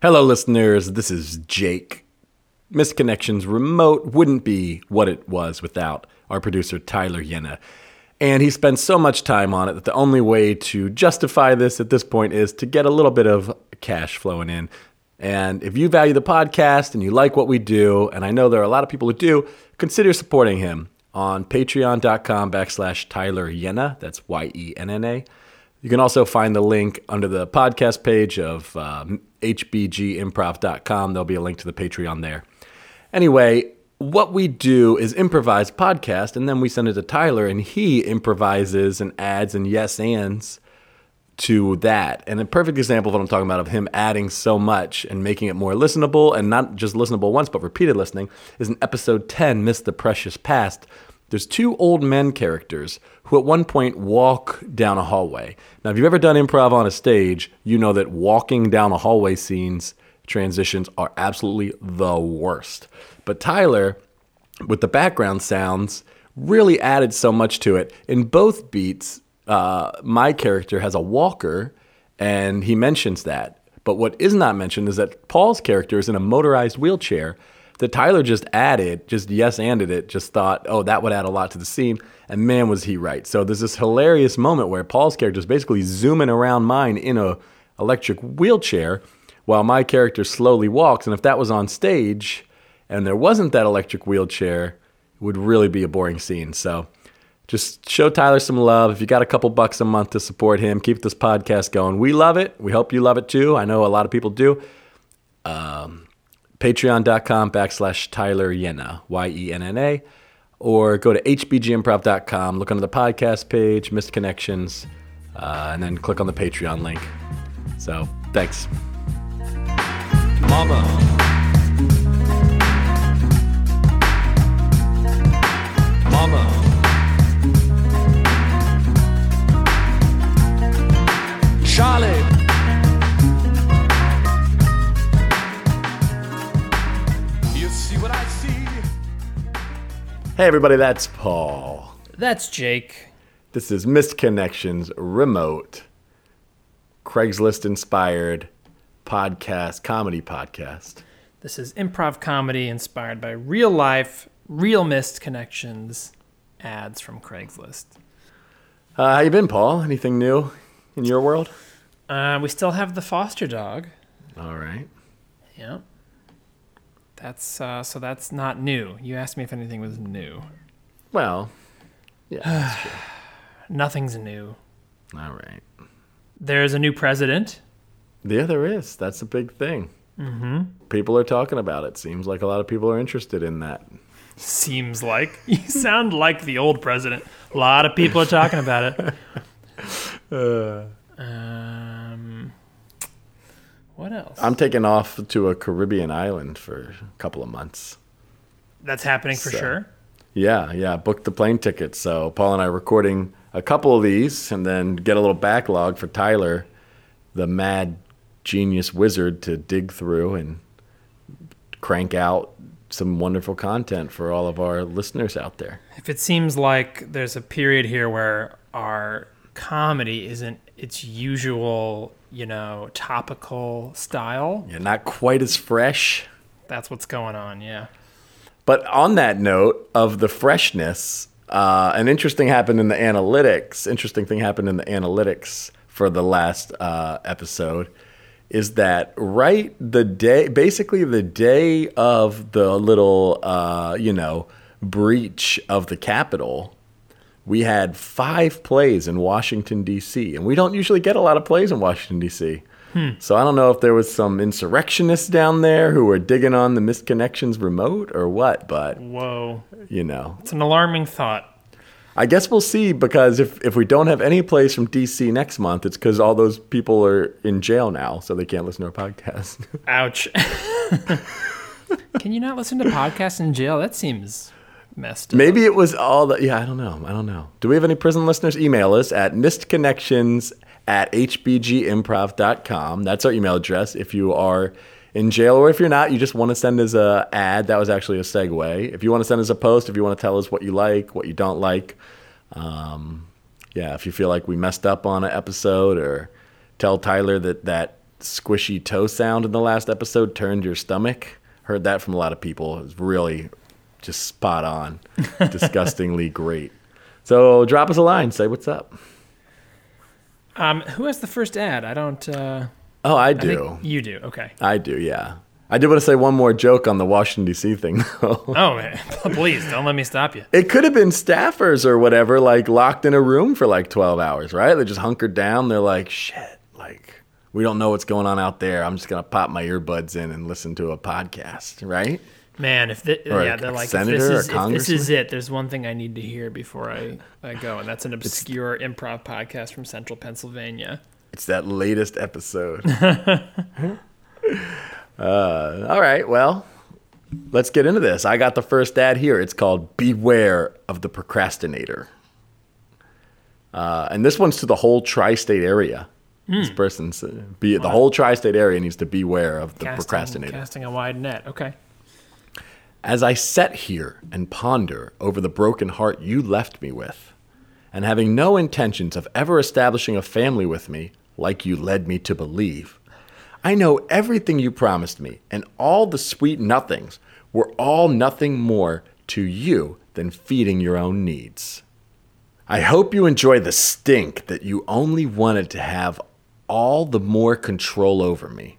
Hello, listeners. This is Jake. Missed Connections Remote wouldn't be what it was without our producer, Tyler Yenna. And he spent so much time on it that the only way to justify this at this point is to get a little bit of cash flowing in. And if you value the podcast and you like what we do, and I know there are a lot of people who do, consider supporting him on patreon.com backslash Tyler Yenna. That's Y E N N A. You can also find the link under the podcast page of um, hbgimprov.com. There'll be a link to the Patreon there. Anyway, what we do is improvise podcast, and then we send it to Tyler, and he improvises and adds and yes ands to that. And a perfect example of what I'm talking about of him adding so much and making it more listenable and not just listenable once, but repeated listening is in episode 10, Miss the Precious Past. There's two old men characters who at one point walk down a hallway. Now, if you've ever done improv on a stage, you know that walking down a hallway scenes transitions are absolutely the worst. But Tyler, with the background sounds, really added so much to it. In both beats, uh, my character has a walker, and he mentions that. But what is not mentioned is that Paul's character is in a motorized wheelchair that Tyler just added, just yes anded it, just thought, oh, that would add a lot to the scene. And man, was he right. So there's this hilarious moment where Paul's character is basically zooming around mine in a electric wheelchair while my character slowly walks. And if that was on stage and there wasn't that electric wheelchair, it would really be a boring scene. So just show Tyler some love. If you got a couple bucks a month to support him, keep this podcast going. We love it. We hope you love it too. I know a lot of people do. Um, patreon.com backslash Tyler Yenna, Y E N N A, or go to hbgimprov.com, look under the podcast page, Missed Connections, uh, and then click on the Patreon link. So, thanks. Mama. Mama. Charlie. See what I see? Hey, everybody, that's Paul. That's Jake. This is Missed Connections Remote, Craigslist inspired podcast, comedy podcast. This is improv comedy inspired by real life, real missed connections, ads from Craigslist. Uh, how you been, Paul? Anything new in your world? Uh, we still have the foster dog. All right. Yep. That's uh, so that's not new. You asked me if anything was new. Well, yeah. Nothing's new. All right. There's a new president. Yeah, there is. That's a big thing. Mm-hmm. People are talking about it. Seems like a lot of people are interested in that. Seems like you sound like the old president. A lot of people are talking about it. Um, what else? I'm taking off to a Caribbean island for a couple of months. That's happening for So- sure. Yeah, yeah. Booked the plane ticket. So Paul and I are recording a couple of these, and then get a little backlog for Tyler, the mad genius wizard, to dig through and crank out some wonderful content for all of our listeners out there. If it seems like there's a period here where our comedy isn't its usual, you know, topical style, Yeah, not quite as fresh. that's what's going on. Yeah. But on that note of the freshness, uh, an interesting happened in the analytics. Interesting thing happened in the analytics for the last uh, episode is that right the day, basically the day of the little, uh, you know, breach of the Capitol, we had five plays in Washington D.C. and we don't usually get a lot of plays in Washington D.C. Hmm. So I don't know if there was some insurrectionists down there who were digging on the Missed Connections Remote or what, but Whoa. you know, It's an alarming thought. I guess we'll see because if if we don't have any plays from DC next month, it's because all those people are in jail now, so they can't listen to our podcast. Ouch. Can you not listen to podcasts in jail? That seems messed up. Maybe it was all the yeah. I don't know. I don't know. Do we have any prison listeners? Email us at missedconnections at hbgimprov.com. That's our email address. If you are in jail or if you're not, you just want to send us a ad. That was actually a segue. If you want to send us a post, if you want to tell us what you like, what you don't like, um, yeah. If you feel like we messed up on an episode or tell Tyler that that squishy toe sound in the last episode turned your stomach. Heard that from a lot of people. It was really just spot on, disgustingly great. So drop us a line, say what's up. Um, who has the first ad? I don't. Uh, Oh, I I do. think you do. Okay. I do, yeah. I did want to say one more joke on the Washington D.C. thing, though. Oh, man. please don't let me stop you. It could have been staffers or whatever, like locked in a room for like 12 hours, right? They just hunkered down. They're like, shit, like, we don't know what's going on out there. I'm just going to pop my earbuds in and listen to a podcast, right? Man, if the, Or yeah, they're like, if senator this, or is, if this is it, there's one thing I need to hear before I, I go, and that's an obscure improv podcast from Central Pennsylvania. It's that latest episode. uh, all right, well, let's get into this. I got the first ad here. It's called Beware of the Procrastinator. Uh, and this one's to the whole tri state area. This person's uh, be the whole tri state area needs to beware of the Casting, procrastinator. casting a wide net. Okay. As I sit here and ponder over the broken heart you left me with, and having no intentions of ever establishing a family with me, like you led me to believe, I know everything you promised me, and all the sweet nothings were all nothing more to you than feeding your own needs. I hope you enjoy the stink that you only wanted to have all the more control over me.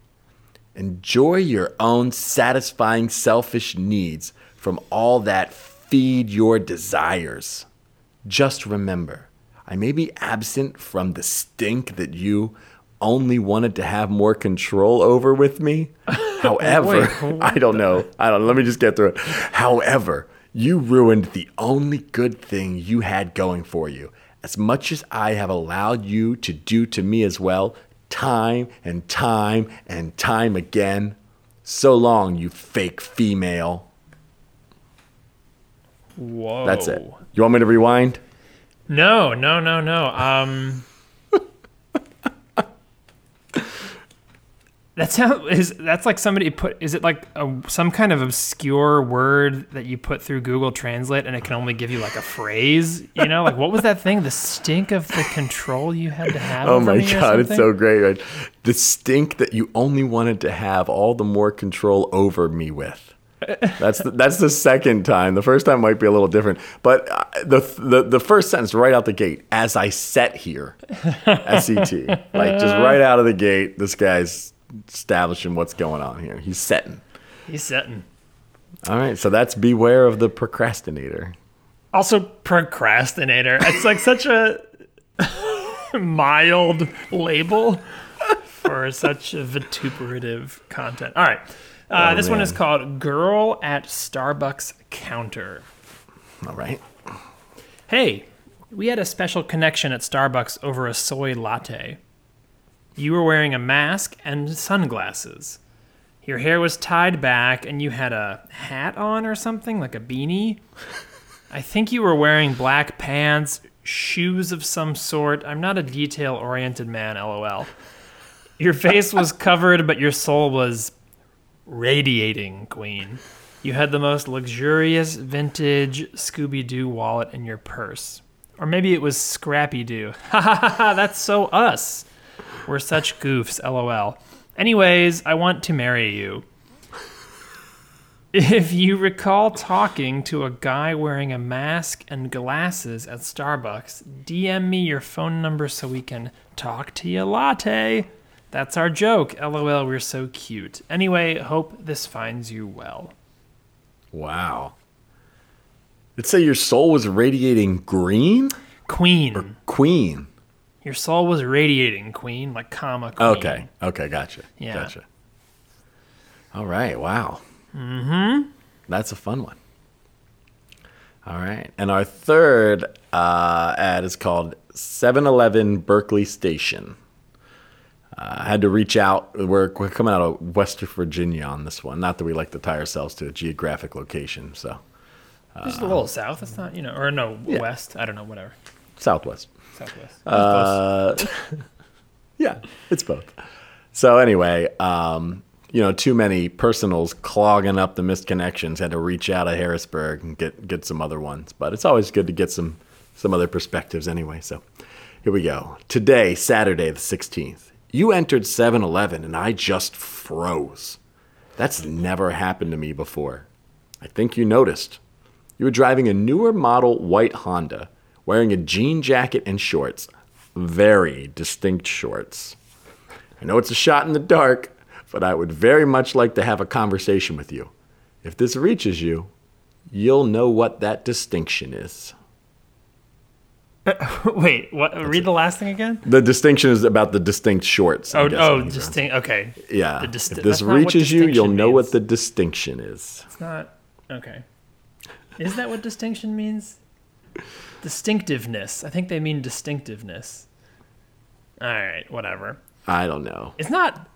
Enjoy your own satisfying selfish needs from all that feed your desires. Just remember, I may be absent from the stink that you only wanted to have more control over with me. However, Wait, I don't know. I don't. Let me just get through it. However, you ruined the only good thing you had going for you. As much as I have allowed you to do to me as well, time and time and time again. So long, you fake female. Whoa. That's it. You want me to rewind? No, no, no, no. Um, that sound is that's like somebody put. Is it like a, some kind of obscure word that you put through Google Translate and it can only give you like a phrase? You know, like what was that thing? The stink of the control you had to have. Oh my god, it's so great. Right? The stink that you only wanted to have all the more control over me with. That's the, that's the second time. The first time might be a little different, but uh, the the the first sentence right out the gate, as I set here, S E T, like just right out of the gate, this guy's establishing what's going on here. He's setting. He's setting. All right, so that's beware of the procrastinator. Also, procrastinator. It's like such a mild label for such a vituperative content. All right. Uh, Oh, this one is called Girl at Starbucks Counter. All right. Hey, we had a special connection at Starbucks over a soy latte. You were wearing a mask and sunglasses. Your hair was tied back and you had a hat on or something, like a beanie. I think you were wearing black pants, shoes of some sort. I'm not a detail oriented man, lol. Your face was covered, but your soul was radiating, Queen. You had the most luxurious vintage Scooby Doo wallet in your purse. Or maybe it was Scrappy Doo. Ha ha ha ha, that's so us. We're such goofs, lol. Anyways, I want to marry you. If you recall talking to a guy wearing a mask and glasses at Starbucks, DM me your phone number so we can talk to you latte. That's our joke. LOL, we're so cute. Anyway, hope this finds you well. Wow. Let's say your soul was radiating green? Queen. Or Queen. Your soul was radiating, Queen, like comma queen. Okay. Okay. Gotcha. Yeah. Gotcha. All right. Wow. Mm-hmm. That's a fun one. All right. And our third uh, ad is called 7 Eleven Berkeley Station. Uh, I had to reach out. We're, we're coming out of West Virginia on this one. Not that we like to tie ourselves to a geographic location. So, Just a little south. It's not, you know, or no, Yeah. west. I don't know, whatever. Southwest. Southwest. Uh, yeah, it's both. So anyway, um, you know, too many personals clogging up the missed connections. Had to reach out of Harrisburg and get get some other ones. But it's always good to get some some other perspectives anyway. So here we go. Today, Saturday the sixteenth, You entered 7 Eleven and I just froze. That's never happened to me before. I think you noticed. You were driving a newer model white Honda, wearing a jean jacket and shorts. Very distinct shorts. I know it's a shot in the dark, but I would very much like to have a conversation with you. If this reaches you, you'll know what that distinction is. Wait, what? Read the last thing again. The distinction is about the distinct shorts. Oh, oh, I'm Oh, oh, distinct. Okay. Yeah. The dist- if this reaches you, you'll distinction know what the distinction is. It's not. Okay. Is that what distinction means? Distinctiveness. I think they mean distinctiveness. All right, whatever. I don't know. It's not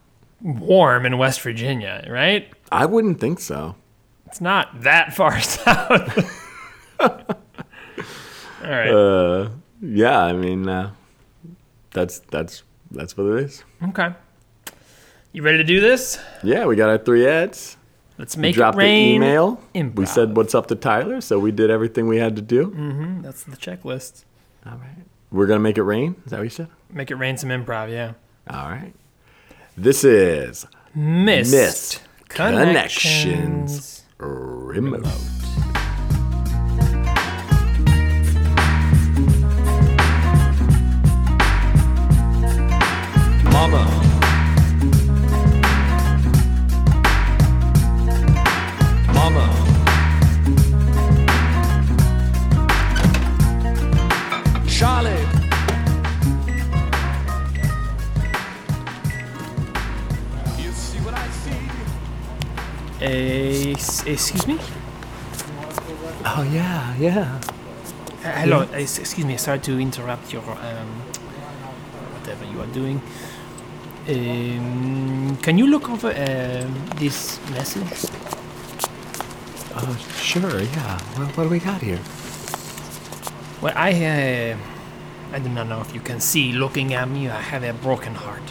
warm in West Virginia, right? I wouldn't think so. It's not that far south. All right. Uh, yeah, I mean, uh, that's that's that's what it is. okay. You ready to do this? Yeah, we got our three ads. Let's We make dropped it rain. the email. We said what's up to Tyler, so we did everything we had to do. Mm-hmm, that's the checklist. All right. We're gonna make it rain. Is that what you said? Make it rain some improv, yeah. All right. This is Missed. Missed Connections. Connections. remote. Mama. Mama. Excuse me? Oh yeah, yeah. Uh, hello, uh, excuse me. Sorry to interrupt your um, whatever you are doing. Um, can you look over um, this message? Oh sure, yeah. Well, what do we got here? Well, I uh, I do not know if you can see. Looking at me, I have a broken heart.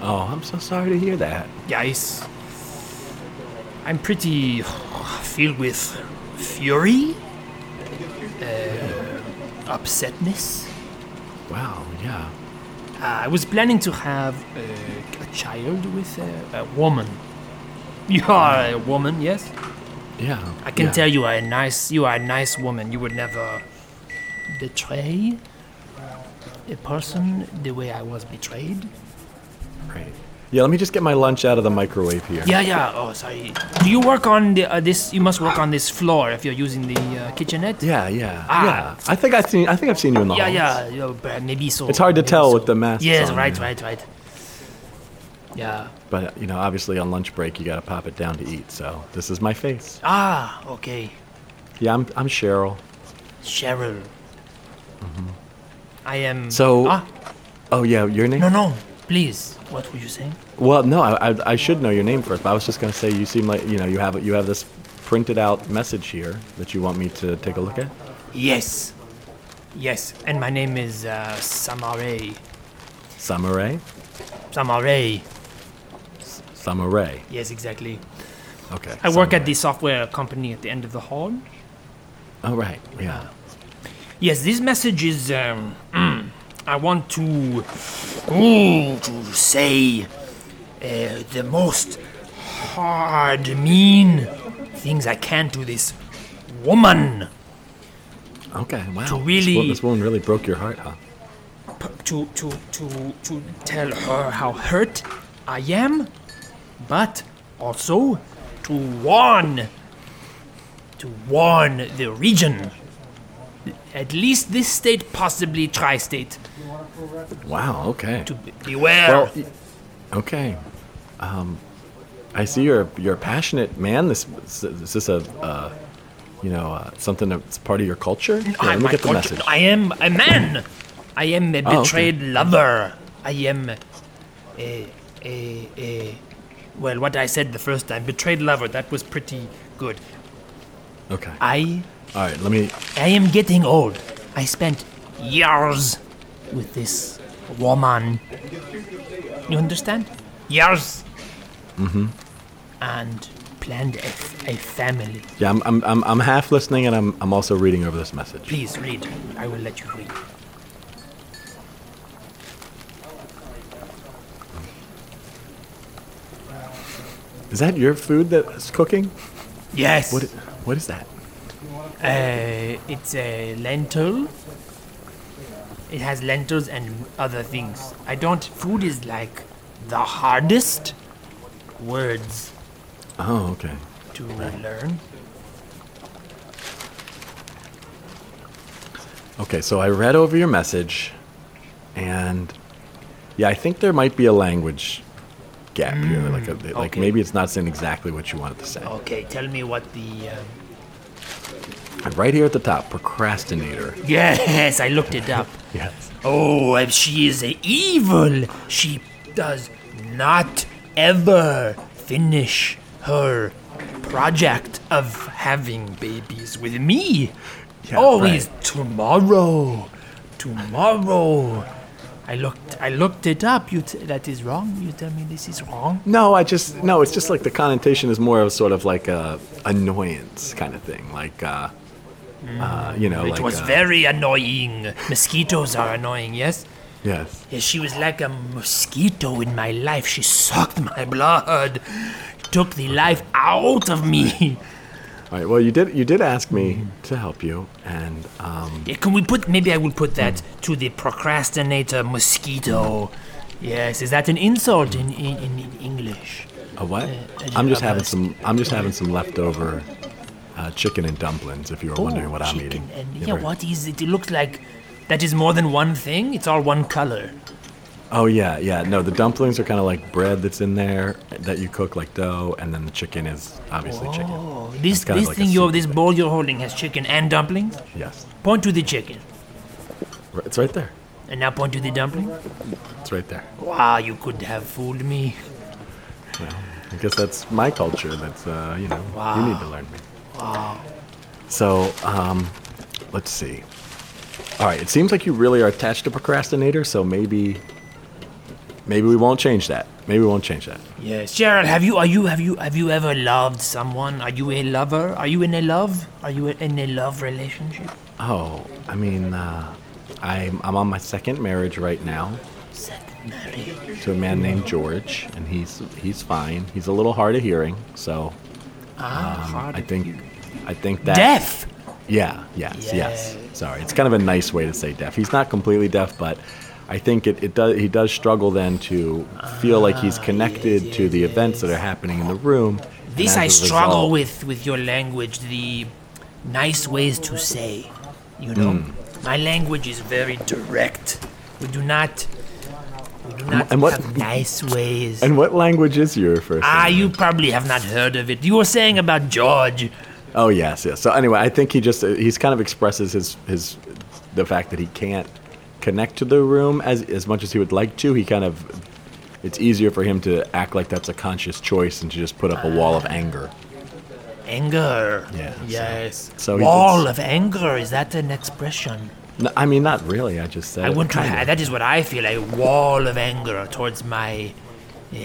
Oh, I'm so sorry to hear that. Guys, I'm pretty filled with fury, uh, upsetness. Wow, yeah. Uh, I was planning to have uh, a child with a, a woman. You are a woman, yes? Yeah. I can yeah. tell you are a nice. You are a nice woman. You would never betray a person the way I was betrayed. Right. Yeah, let me just get my lunch out of the microwave here. Yeah, yeah. Oh, sorry. Do you work on the uh, this? You must work on this floor if you're using the uh, kitchenette. Yeah, yeah, Ah. yeah. I think I've seen. I think I've seen you in the Yeah, halls. yeah. yo, but maybe so. It's hard to maybe tell so. with the mask. Yes, on, right, yeah. right, right. Yeah. But you know, obviously on lunch break you got to pop it down to eat. So this is my face. Ah, okay. Yeah, I'm. I'm Cheryl. Cheryl. I am. Mm-hmm. So- Ah, Oh yeah, your name? no, no. Please. What were you saying? Well, no, I, I, I should know your name first. But I was just gonna say you seem like you know you have you have this printed out message here that you want me to take a look at. Yes. Yes. And my name is uh, Samare. Samurai. Samare. Samurai. Yes, exactly. Okay. I work at the software company at the end of the hall. Oh right. Yeah. Yes, this message is. Um, I want to. Ooh, to say uh, the most hard, mean things I can to this woman. Okay. Wow. To This really- wo- this woman really broke your heart, huh? P- to, to, to, to tell her how hurt I am, but also to warn. To warn the region. At least this state, possibly tri state. Wow. Okay. To be- beware. Well, okay. Um, I see you're you're a passionate man. This is this a uh, you know uh, something that's part of your culture? Let me my get the culture- message. I am a man. I am a Oh, okay. betrayed lover. I am a, a, a, well, what I said the first time, betrayed lover. That was pretty good. Okay. I, all right, let me. I am getting old. I spent years with this woman. You understand? Years. Mm-hmm. And planned a, a family. Yeah, I'm, I'm, I'm, I'm half listening and I'm, I'm also reading over this message. Please read. I will let you read. Is that your food that's cooking? Yes. What, what is that? Uh, it's a lentil. It has lentils and other things. I don't. Food is like the hardest words Oh, okay. to learn. Okay, so I read over your message, and yeah, I think there might be a language gap here. Like, a, like okay. maybe it's not saying exactly what you wanted to say. Okay, tell me what the. Um... And right here at the top, procrastinator. Yes, I looked it up. Yes. Oh, and she is evil. She does not ever finish her project of having babies with me. Yeah, Always right. tomorrow, tomorrow. I looked. I looked it up. You t- that is wrong. You tell me this is wrong. No, I just no. It's just like the connotation is more of sort of like a annoyance kind of thing. Like, uh, uh, you know, It like was uh, very annoying. Mosquitoes are annoying. Yes. yes. Yeah, she was like a mosquito in my life. She sucked my blood, took the life out of me. All right. Well, you did you did ask me to help you, and um, Yeah, can we put? Maybe I will put that to the procrastinator mosquito. Yes, is that an insult in in, in, in English? a what? uh, I'm just uh, having some. I'm just having some leftover uh, chicken and dumplings. If you were wondering what I'm eating. And, Yeah, what is it? It looks like that is more than one thing. It's all one color. Oh yeah, yeah. No, the dumplings are kind of like bread that's in there that you cook like dough, and then the chicken is obviously chicken. Oh, this kind of this like thing you're this bowl you're holding has chicken and dumplings. Yes, Point to the chicken, it's right there. and now point to the dumpling. It's right there. Wow, you could have fooled me. Well, I guess that's my culture. That's uh, you know, you need to learn me. Wow. So, um, let's see. All right, it seems like you really are attached to procrastinator. So maybe, maybe we won't change that. Maybe we won't change that. Yes, Gerald. Have you are you have you have you ever loved someone? Are you a lover? Are you in a love? Are you in a love relationship? Oh, I mean, uh, I'm I'm on my second marriage right now Second marriage. to a man named George, and he's he's fine. He's a little hard of hearing, so Ah, hard. I think I think that Deaf. Yeah, yes, yes. Yes. Sorry, it's kind of a nice way to say deaf. He's not completely deaf, but I think it, it does. He does struggle then to feel like he's connected to the events that are happening in the room. This I struggle result- with with your language. The nice ways to say. You know, Hmm. my language is very direct. We do not. Not and what- have nice ways. And what language is your first? Ah, language? you probably have not heard of it. You were saying about George. Oh yes, yes. So anyway, I think he just he's kind of expresses his his the fact that he can't connect to the room as as much as he would like to. He kind of it's easier for him to act like that's a conscious choice and to just put up a wall of anger. Anger. Yeah, Yes. so he- Wall of anger. Is that an expression? No, I mean, not really. I just said I it want to. kind Ha- of. that is what I feel. A wall of anger towards my uh,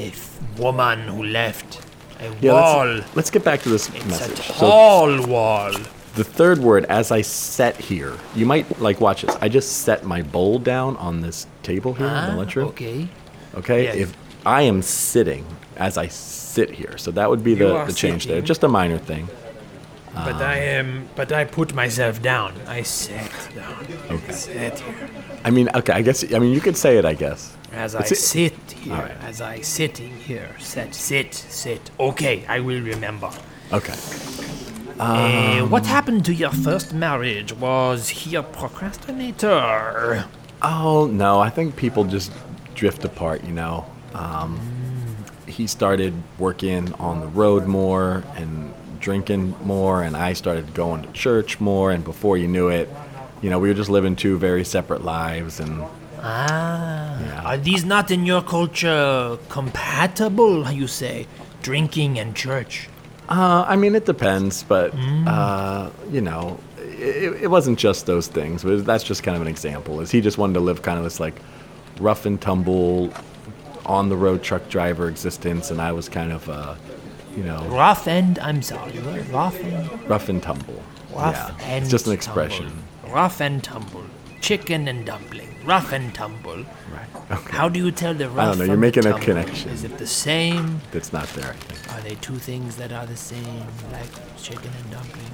woman who left. A Yeah, wall. let's, let's get back to this It's message. a So tall wall. the third word, as I set here, you might like watch this. I just set my bowl down on this table here in Ah, the lunchroom. okay. Okay, Yes. if I am sitting as I sit here, so that would be You the, the change there. Just a minor thing. But I am. But I put myself down. I sat down. Okay. Sit here. I mean, okay, I guess. I mean, you could say it. I guess. As I It's a- sit here. Right. As I sitting here. Sit. Sit. Sit. Okay. I will remember. Okay. Uh, Um, what happened to your first marriage? Was he a procrastinator? Oh no, I think people just drift apart. You know, um, he started working on the road more and drinking more, and I started going to church more. And before you knew it, you know, we were just living two very separate lives. And Ah. Yeah. Are these not in your culture compatible, you say? Drinking and church. uh, I mean, it depends, but Mm. uh, you know, it, it wasn't just those things. But that's just kind of an example. Is he just wanted to live kind of this like rough and tumble, on the road truck driver existence, and I was kind of, uh, you know, Rough and, I'm sorry, rough and, rough and tumble. rough yeah, and it's just an expression. tumble. Rough and tumble. chicken and dumpling, rough and tumble. Right. Okay. How do you tell the rough I don't know, you're making a connection. Is it the same? That's not there. Are they two things that are the same, like chicken and dumpling?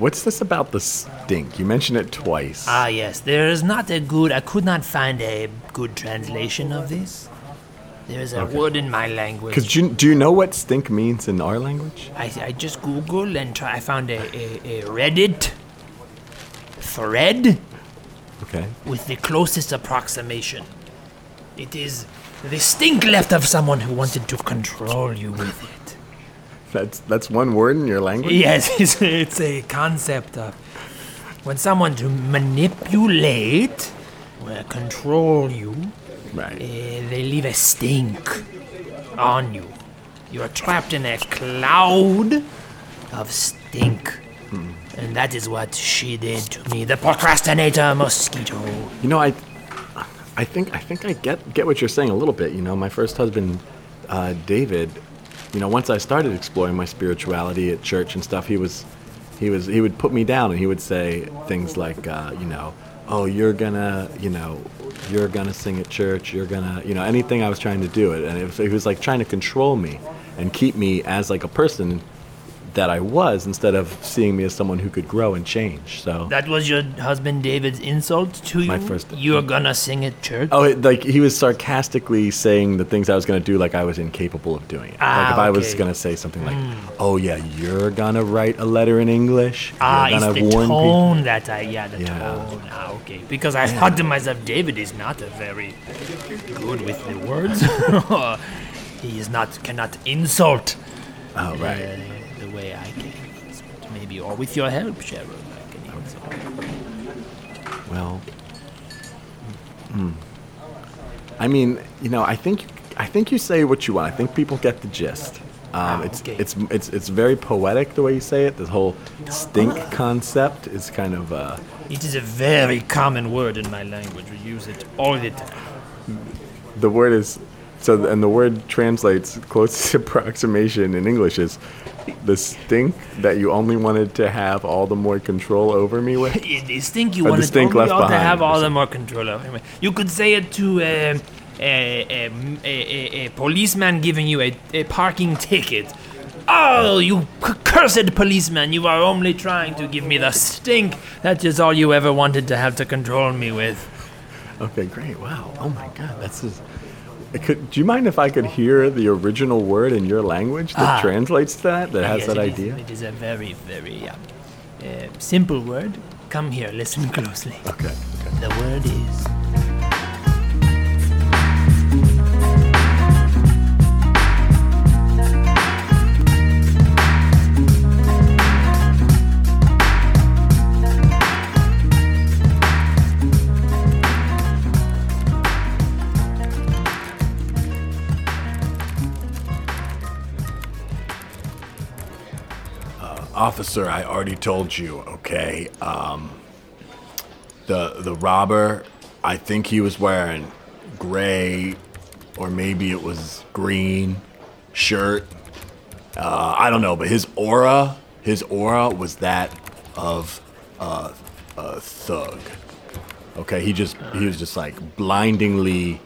What's this about the stink? You mentioned it twice. Ah, yes. There is not a good. I could not find a good translation of this. There is a word in my language. Because do you, do you know what stink means in our language? I, I just Googled and try, I found a, a, a Reddit thread Okay. with the closest approximation. It is the stink left of someone who wanted to control you with it. That's that's one word in your language. Yes, it's, it's a concept of when someone to manipulate or control you, Right. eh, they leave a stink on you. You are trapped in a cloud of stink. And that is what she did to me, the procrastinator mosquito. You know, I, I think I think I get get what you're saying a little bit. You know, my first husband, uh, David. You know, once I started exploring my spirituality at church and stuff, he was, he was he would put me down and he would say things like, uh, you know, oh, you're gonna, you know, you're gonna sing at church. You're gonna, you know, anything I was trying to do it, and it was, he was like trying to control me and keep me as like a person that I was instead of seeing me as someone who could grow and change. So. That was your husband David's insult to you? My first- You're gonna sing at church? Oh, it, like he was sarcastically saying the things I was to do, like I was incapable of doing it. Ah, like if I was. To say something like, "Oh yeah, you're gonna write a letter in English. Ah, you're it's gonna the warn tone that I, yeah, the Yeah. tone. Ah, okay. Because I thought to myself, David is not a very good with the words. he is not, cannot insult people." Oh uh, right. the way I can. Maybe, or with your help, Cheryl, I can insult. Well, hmm. I mean, you know, I think I think you say what you want. I think people get the gist. Um, Ah, it's, okay. it's it's it's very poetic the way you say it. This whole stink concept is kind of uh, It is a very common word in my language. We use it all the time. the word is so and the word translates closest approximation in english is the stink that you only wanted to have all the more control over me with It- the stink you Or wanted stink only left ought to have all the more control over him. You could say it to um, a, a, a, a, policeman giving you a, a parking ticket. Oh, you c- cursed policeman! You are only trying to give me the stink. That is all you ever wanted to have to control me with. okay great wow oh my god that's just could, do you mind if I could hear the original word in your language that Ah. translates to that, that has Yes, that it is- idea? it is a very, very uh, uh, simple word. Come here, listen closely. Okay. okay. The word is Officer, I already told you, okay? Um, the the robber, I think he was wearing gray or maybe it was green shirt. Uh, I don't know, but his aura, his aura was that of a thug. Okay, he just he was just like blindingly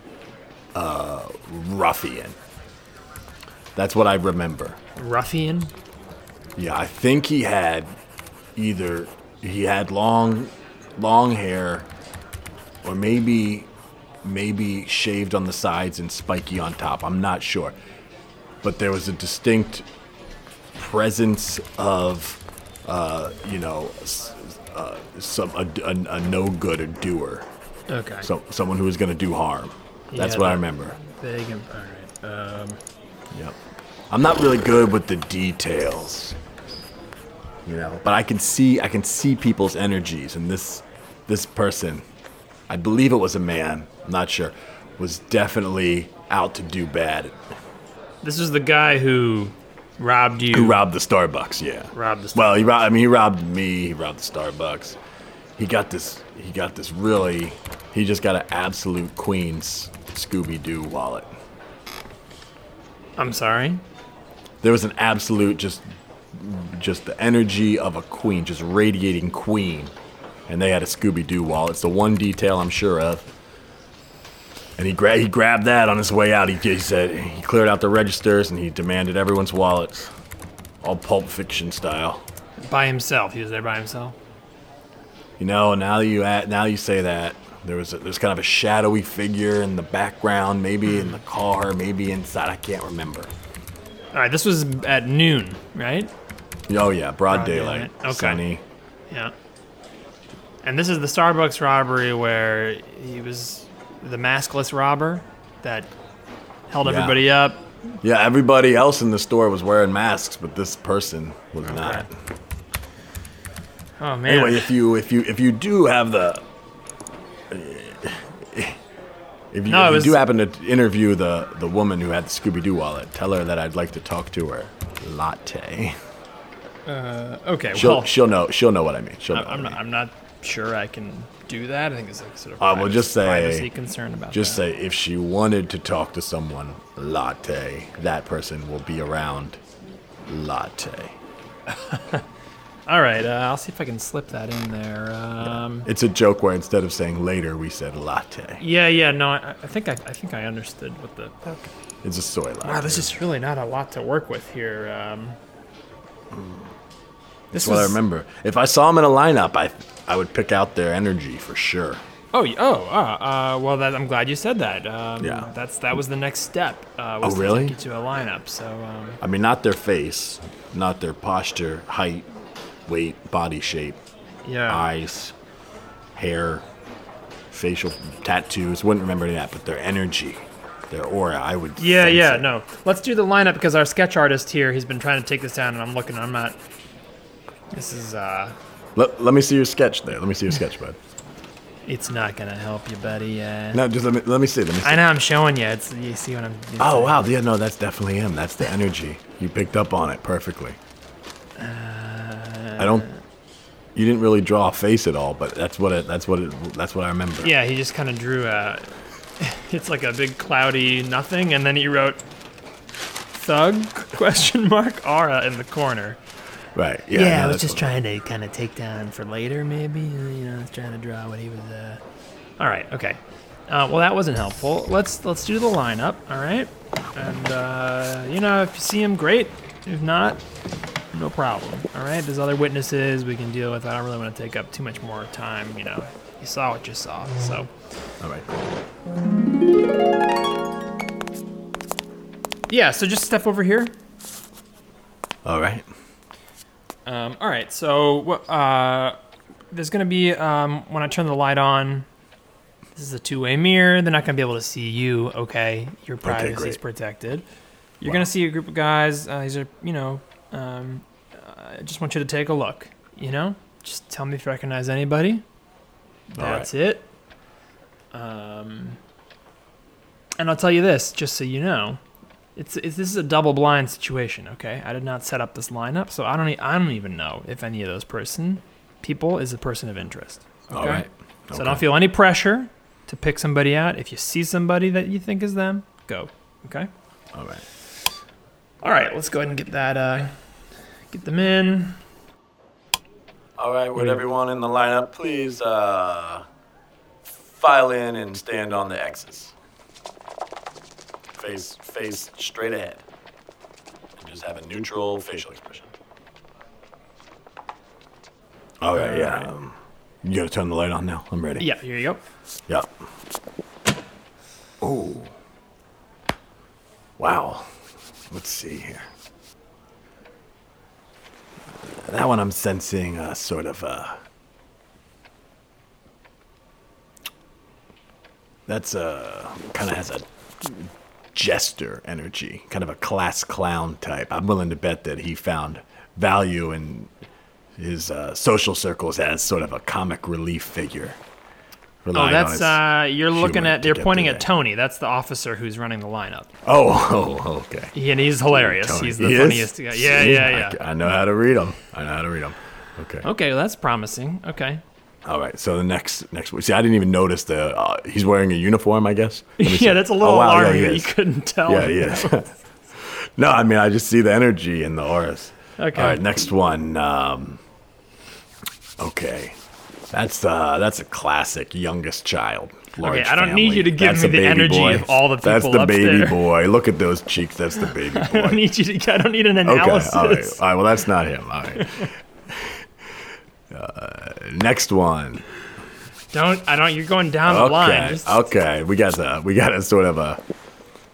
uh, ruffian. That's what I remember. ruffian. Yeah, I think he had either he had long long hair or maybe maybe shaved on the sides and spiky on top. I'm not sure. But there was a distinct presence of uh, you know, uh, some a, a, a no good a doer. Okay. So someone who was going to do harm. That's Yeah, what I remember. Big and all right. Um, Yep. I'm not really good with the details. You know, but I can see I can see people's energies and this this person, I believe it was a man, I'm not sure, was definitely out to do bad. this is the guy who robbed you. Who robbed the Starbucks, yeah. Robbed the Well, he robbed, I mean he robbed me, he robbed the Starbucks. He got this he got this really he just got an absolute Queen's Scooby Doo wallet. I'm sorry. there was an absolute just just the energy of a queen just radiating queen and they had a Scooby Doo wallet. It's the one detail I'm sure of. And he, gra- he grabbed that on his way out. He, he said he cleared out the registers and he demanded everyone's wallets, all Pulp Fiction style. By himself. He was there by himself. You know, now that you at, now you say that there was a, there's kind of a shadowy figure in the background, maybe in the car, maybe inside. I can't remember. All right, this was at noon, right? Oh yeah, broad, Broad daylight, daylight, okay. sunny. Yeah. And this is the Starbucks robbery where he was the maskless robber that held Yeah. everybody up. Yeah, everybody else in the store was wearing masks, but this person was not. Oh man. Anyway, if you if you if you do have the if you, No, if you was- do happen to interview the the woman who had the Scooby Doo wallet, tell her that I'd like to talk to her. Latte. Okay, She'll well, she'll know she'll know what I mean. She'll know. I'm I not, mean. I'm not sure I can do that. I think it's a sort of Uh, well, privacy- just say- concern about Just that. say if she wanted to talk to someone, latte. That person will be around. Latte. All right, uh, I'll see if I can slip that in there. Um, It's a joke where instead of saying later, we said latte. yeah, yeah, no, I, I think I, I think I understood what the. It's a soy latte. Wow, this is really not a lot to work with here. Um, this That's what I remember. If I saw them in a lineup, I I would pick out their energy for sure. Oh, oh, uh, uh, well, that, I'm glad you said that. Um, Yeah. that's that was the next step. Uh, was Oh, really? you to a lineup. So, um, I mean, not their face, not their posture, height, weight, body shape, yeah, eyes, hair, facial tattoos. Wouldn't remember any of that, but their energy, their aura, I would. yeah, yeah. it. No, let's do the lineup because our sketch artist here, he's been trying to take this down, and I'm looking. I'm not. This is. uh Let, let me see your sketch there. Let me see your sketch, bud. It's not gonna help you, buddy. Uh, No, just let me let me see. Let me see. I know I'm showing you. It's you see what I'm. Oh uh, wow, yeah, no, that's definitely him. That's the energy. You picked up on it perfectly. I don't. You didn't really draw a face at all, but that's what it. That's what it. That's what I remember. Yeah, he just kind of drew a. It's like a big cloudy nothing, and then he wrote "thug?" question mark aura in the corner. Right. Yeah. Yeah, no, I was just trying to kind of take down for later, maybe. You know, I was trying to draw what he was. Uh... All right, okay. Uh, well, that wasn't helpful. Let's let's do the lineup. All right, and uh, you know, if you see him, great. If not, no problem. All right, there's other witnesses we can deal with. I don't really want to take up too much more time. You know, you saw what you saw. So, All right. yeah. So just step over here. All right. Um, all right, so uh, there's gonna be um, when I turn the light on. This is a two-way mirror. They're not gonna be able to see you. Okay, your privacy is protected. You're Wow. gonna see a group of guys. Uh, these are, you know, um, I just want you to take a look. You know, just tell me if you recognize anybody. All right. That's it. Um, and I'll tell you this, just so you know, it's, it's this is a double blind situation. Okay, I did not set up this lineup, so I don't e- I don't even know if any of those person people is a person of interest. All Okay? right. So don't feel any pressure to pick somebody out. If you see somebody that you think is them, go. Okay. All right. All right, let's go ahead and get that. Uh, get them in. All right. Would everyone in the lineup please uh, file in and stand on the X's? Face face straight ahead. And just have a neutral facial expression. All right. Yeah. Alright. Um, you gotta turn the light on now. I'm ready. Yeah, here you go. Yep. Oh. Wow. Let's see here. That one I'm sensing a sort of a. That's a kind of has a jester energy, kind of a class clown type. I'm willing to bet that he found value in his uh, social circles as sort of a comic relief figure. Oh, that's uh, you're looking at. You're pointing at. Tony. That's the officer who's running the lineup. Oh, oh, okay. He, and he's hilarious. Tony. He's the He is? funniest guy. Yeah, See, yeah, I yeah. c- I, know how to read them. I know how to read them. Okay. Okay, well, that's promising. Okay. All right. So the next next see, I didn't even notice the uh, he's wearing a uniform. I guess. Me see. Yeah, that's a little Oh, wow, yeah, alarming he that you couldn't tell. Yeah, he is. no, I mean I just see the energy in the auras. Okay. All right. Next one. Um, okay. That's uh, that's a classic youngest child. Large Okay, I don't need you to give That's me the energy boy. of all the people. That's the baby upstairs. boy. Look at those cheeks. That's the baby boy. I don't need you to. I don't need an Okay, analysis. all right, all right. Well, that's not him. All right. Uh, next one. Don't. I don't. You're going down the line. Okay. Just- Okay. We got a we got a sort of a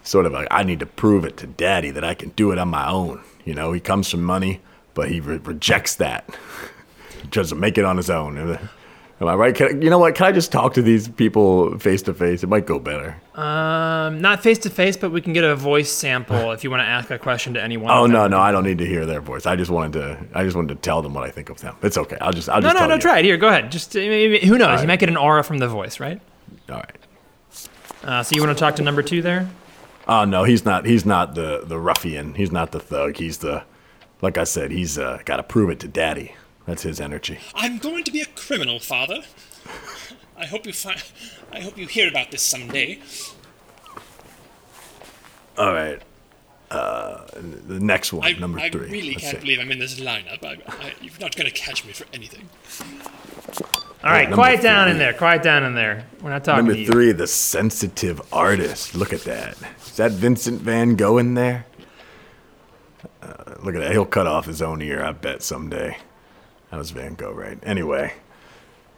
sort of a I need to prove it to daddy that I can do it on my own. You know, he comes from money, but he re- rejects that. Just to make it on his own. Am I right? Can, you know what? Can I just talk to these people face to face? It might go better. Um, not face to face, but we can get a voice sample if you want to ask a question to anyone. Oh no, no, I don't need to hear their voice. I just wanted to I just wanted to tell them what I think of them. It's okay. I'll just I'll No, just no, no. you. Try it. Here, go ahead. Just who knows? You might get an aura from the voice, right? All right. Uh, so you want to talk to number two there? Oh no, he's not. He's not the the ruffian. He's not the thug. He's the, like I said, he's uh, got to prove it to daddy. That's his energy. I'm going to be a criminal, father. I hope you find. I hope you hear about this someday. All right. Uh, the next one, I, number I three. really Let's can't see. believe I'm in this lineup. I, I, you're not going to catch me for anything. All right, number quiet down three. in there. Quiet down in there. We're not talking Number to you. three, the sensitive artist. Look at that. Is that Vincent Van Gogh in there? Uh, look at that. He'll cut off his own ear, I bet, someday. That was Van Gogh, right? Anyway.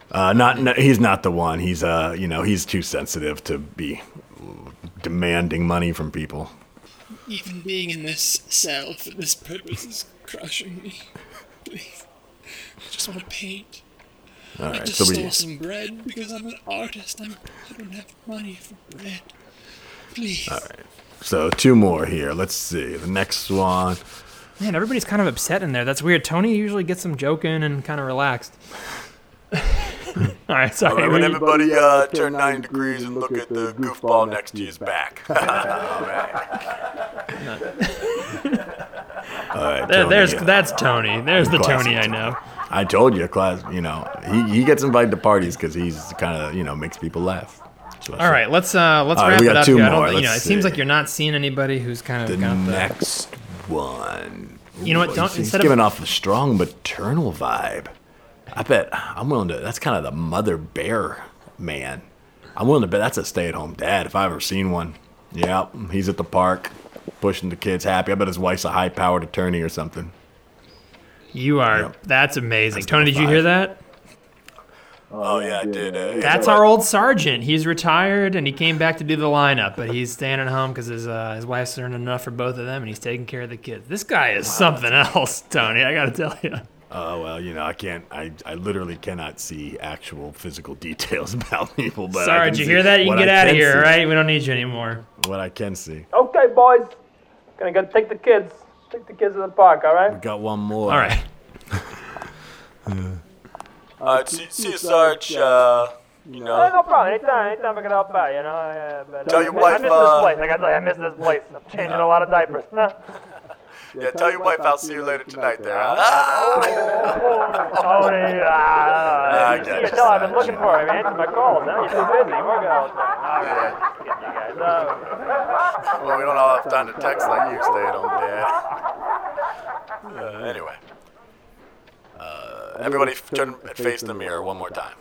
Uh, not, no, he's not the one. He's uh, you know, he's too sensitive to be demanding money from people. Even being in this cell for this purpose is crushing me. Please. I just want to paint. All I right, just so stole we, some bread because I'm an artist. I'm, I don't have money for bread. Please. All right. So two more here. Let's see. The next one. Man, everybody's kind of upset in there. That's weird. Tony usually gets them joking and kind of relaxed. All right, sorry. when everybody uh, turn 90 degrees and look at the goofball next to his back. All right, There- Tony, there's uh, that's Tony. There's the Tony I know. I told you, class. You know, he, he gets invited to parties because he's kind of you know makes people laugh. So I All said, right, let's uh let's All right, wrap we it up two here. I don't you know, it Let's seems like you're not seeing anybody who's kind of The got the next one. You know what, don't- he's instead of- giving off a strong maternal vibe. I bet I'm willing to. That's kind of the mother bear man. I'm willing to bet that's a stay-at-home dad if I've ever seen one. Yeah, he's at the park pushing the kids happy. I bet his wife's a high-powered attorney or something. You are Yep. that's amazing. That's Tony, did you hear that? Oh yeah, I did. Uh, That's our old sergeant. He's retired and he came back to do the lineup, but he's staying at home because his uh, his wife's earning enough for both of them, and he's taking care of the kids. This guy is something else, Tony. I gotta tell you. Oh well, you know, I can't. I, I literally cannot see actual physical details about people. But Sorry, did you hear that? You can get I out of here, see. all right? We don't need you anymore. What I can see. Okay, boys. Gonna go take the kids. Take the kids to the park, all right? We Got one more. All right. Uh, see, see you, Sarge. Uh, you know, no problem. Anytime, anytime I can help out, you know. I, uh, but, Tell your wife, I miss uh, this place. I gotta tell you, I miss this place. I'm changing a lot of diapers. yeah, tell your wife I'll see you later tonight. There. Huh? Tony, ah, I you get can it, tell I've been looking for him. Answer my calls. Now you're too busy. Working all the time. All right, get you guys. Uh, Well, we don't all have time to text like you, stay at home dad. Uh, anyway, uh, everybody turn and face the mirror one more time.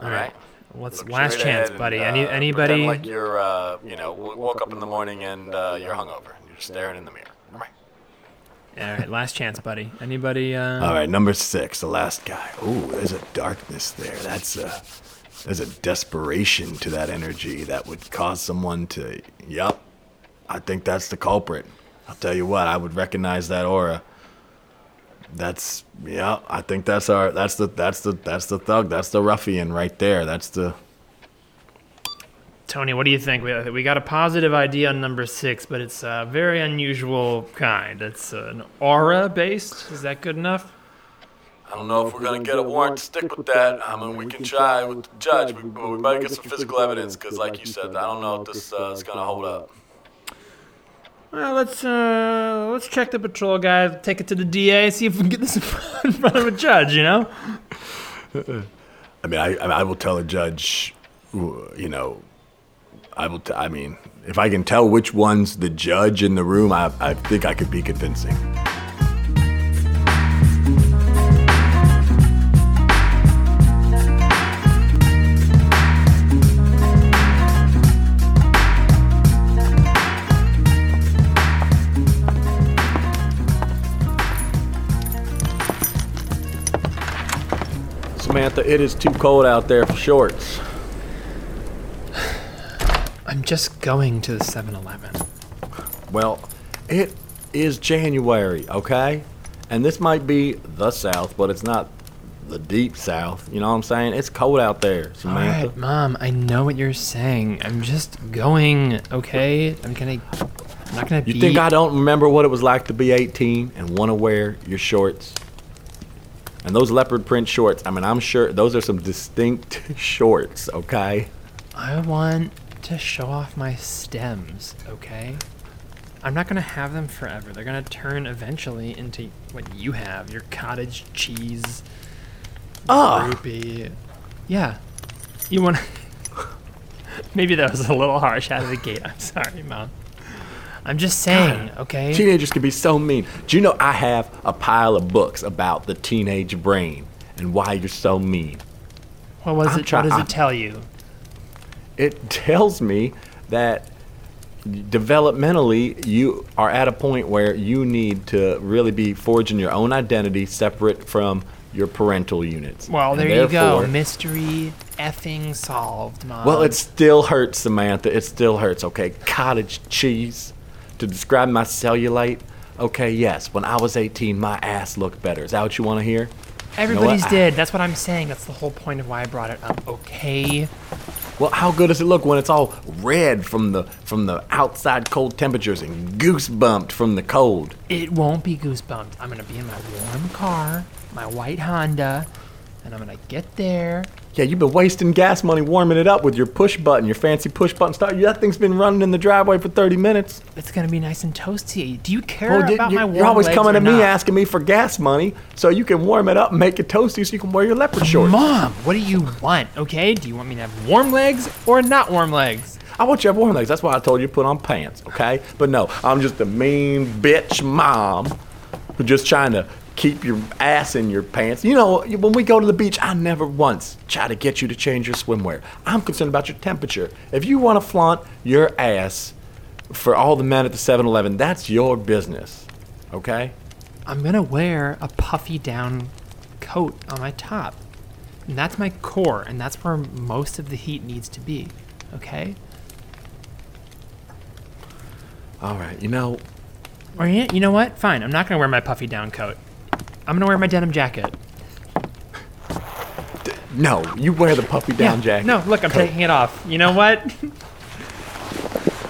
All right. What's Look last chance, ahead buddy? and, Any uh, anybody? Pretend like you're, uh, you know, w- woke up in the morning and uh, you're hungover. and You're staring in the mirror. All right. All right, last chance, buddy. Anybody? Uh, All right, number six, the last guy. Ooh, there's a darkness there. That's a there's a desperation to that energy that would cause someone to. Yup, I think that's the culprit. I'll tell you what, I would recognize that aura. That's yeah, I think that's our that's the that's the that's the thug, that's the ruffian right there. That's the Tony, what do you think? We, we got a positive idea on number six, but it's a very unusual kind. It's an aura based. Is that good enough? I don't know if we're gonna get a warrant to stick with that. I mean, we can try with the judge, but we might get some physical evidence because, like you said, I don't know if this uh, is gonna hold up. Well, let's uh, let's check the patrol guy, take it to the DA, see if we can get this in front of a judge. You know? I mean, I I will tell a judge, you know, I will. T- I mean, if I can tell which one's the judge in the room, I I think I could be convincing. Samantha, it is too cold out there for shorts. I'm just going to the 7 Eleven. Well, it is January, okay? And this might be the South, but it's not the deep South. You know what I'm saying? It's cold out there, Samantha. right, Mom, I know what you're saying. I'm just going, okay? I'm gonna. I'm not gonna You be. think I don't remember what it was like to be 18 and want to wear your shorts? And those leopard print shorts, I mean, I'm sure those are some distinct shorts, okay? I want to show off my stems, okay? I'm not gonna have them forever. They're gonna turn eventually into what you have your cottage cheese. Ah. Oh! Groupie. Yeah. You want. Maybe that was a little harsh out of the gate. I'm sorry, Mom. I'm just saying, okay? Teenagers can be so mean. Do you know I have a pile of books about the teenage brain and why you're so mean? What was I'm it? try- what does it tell you? It tells me that developmentally you are at a point where you need to really be forging your own identity separate from your parental units. Well, there you go. Mystery effing solved, Mom. Well, it still hurts, Samantha. It still hurts, okay? Cottage cheese. To describe my cellulite, okay, yes, when I was 18, my ass looked better. Is that what you want to hear? Everybody's what? did. That's what I'm saying. That's the whole point of why I brought it up. Okay. Well, how good does it look when it's all red from the from the outside cold temperatures and goosebumped from the cold? It won't be goosebumped. I'm gonna be in my warm car, my white Honda, and I'm gonna get there. Yeah, you've been wasting gas money warming it up with your push button, your fancy push button start. That thing's been running in the driveway for 30 minutes. It's gonna be nice and toasty. Do you care Well, about you- my warm you're always legs coming to me not? asking me for gas money so you can warm it up and make it toasty so you can wear your leopard shorts. Mom, what do you want? Okay, do you want me to have warm legs or not warm legs? I want you to have warm legs. That's why I told you to put on pants, okay? But no, I'm just a mean bitch mom just trying to keep your ass in your pants. You know, when we go to the beach, I never once try to get you to change your swimwear. I'm concerned about your temperature. If you want to flaunt your ass for all the men at the 7-Eleven, that's your business, okay? I'm gonna wear a puffy down coat on my top. And that's my core, and that's where most of the heat needs to be. Okay? All right, you know, Or yeah, you know what? Fine. I'm not gonna wear my puffy down coat. I'm gonna wear my denim jacket. no, you wear the puffy down Yeah, jacket. No, look, I'm coat. taking it off. You know what?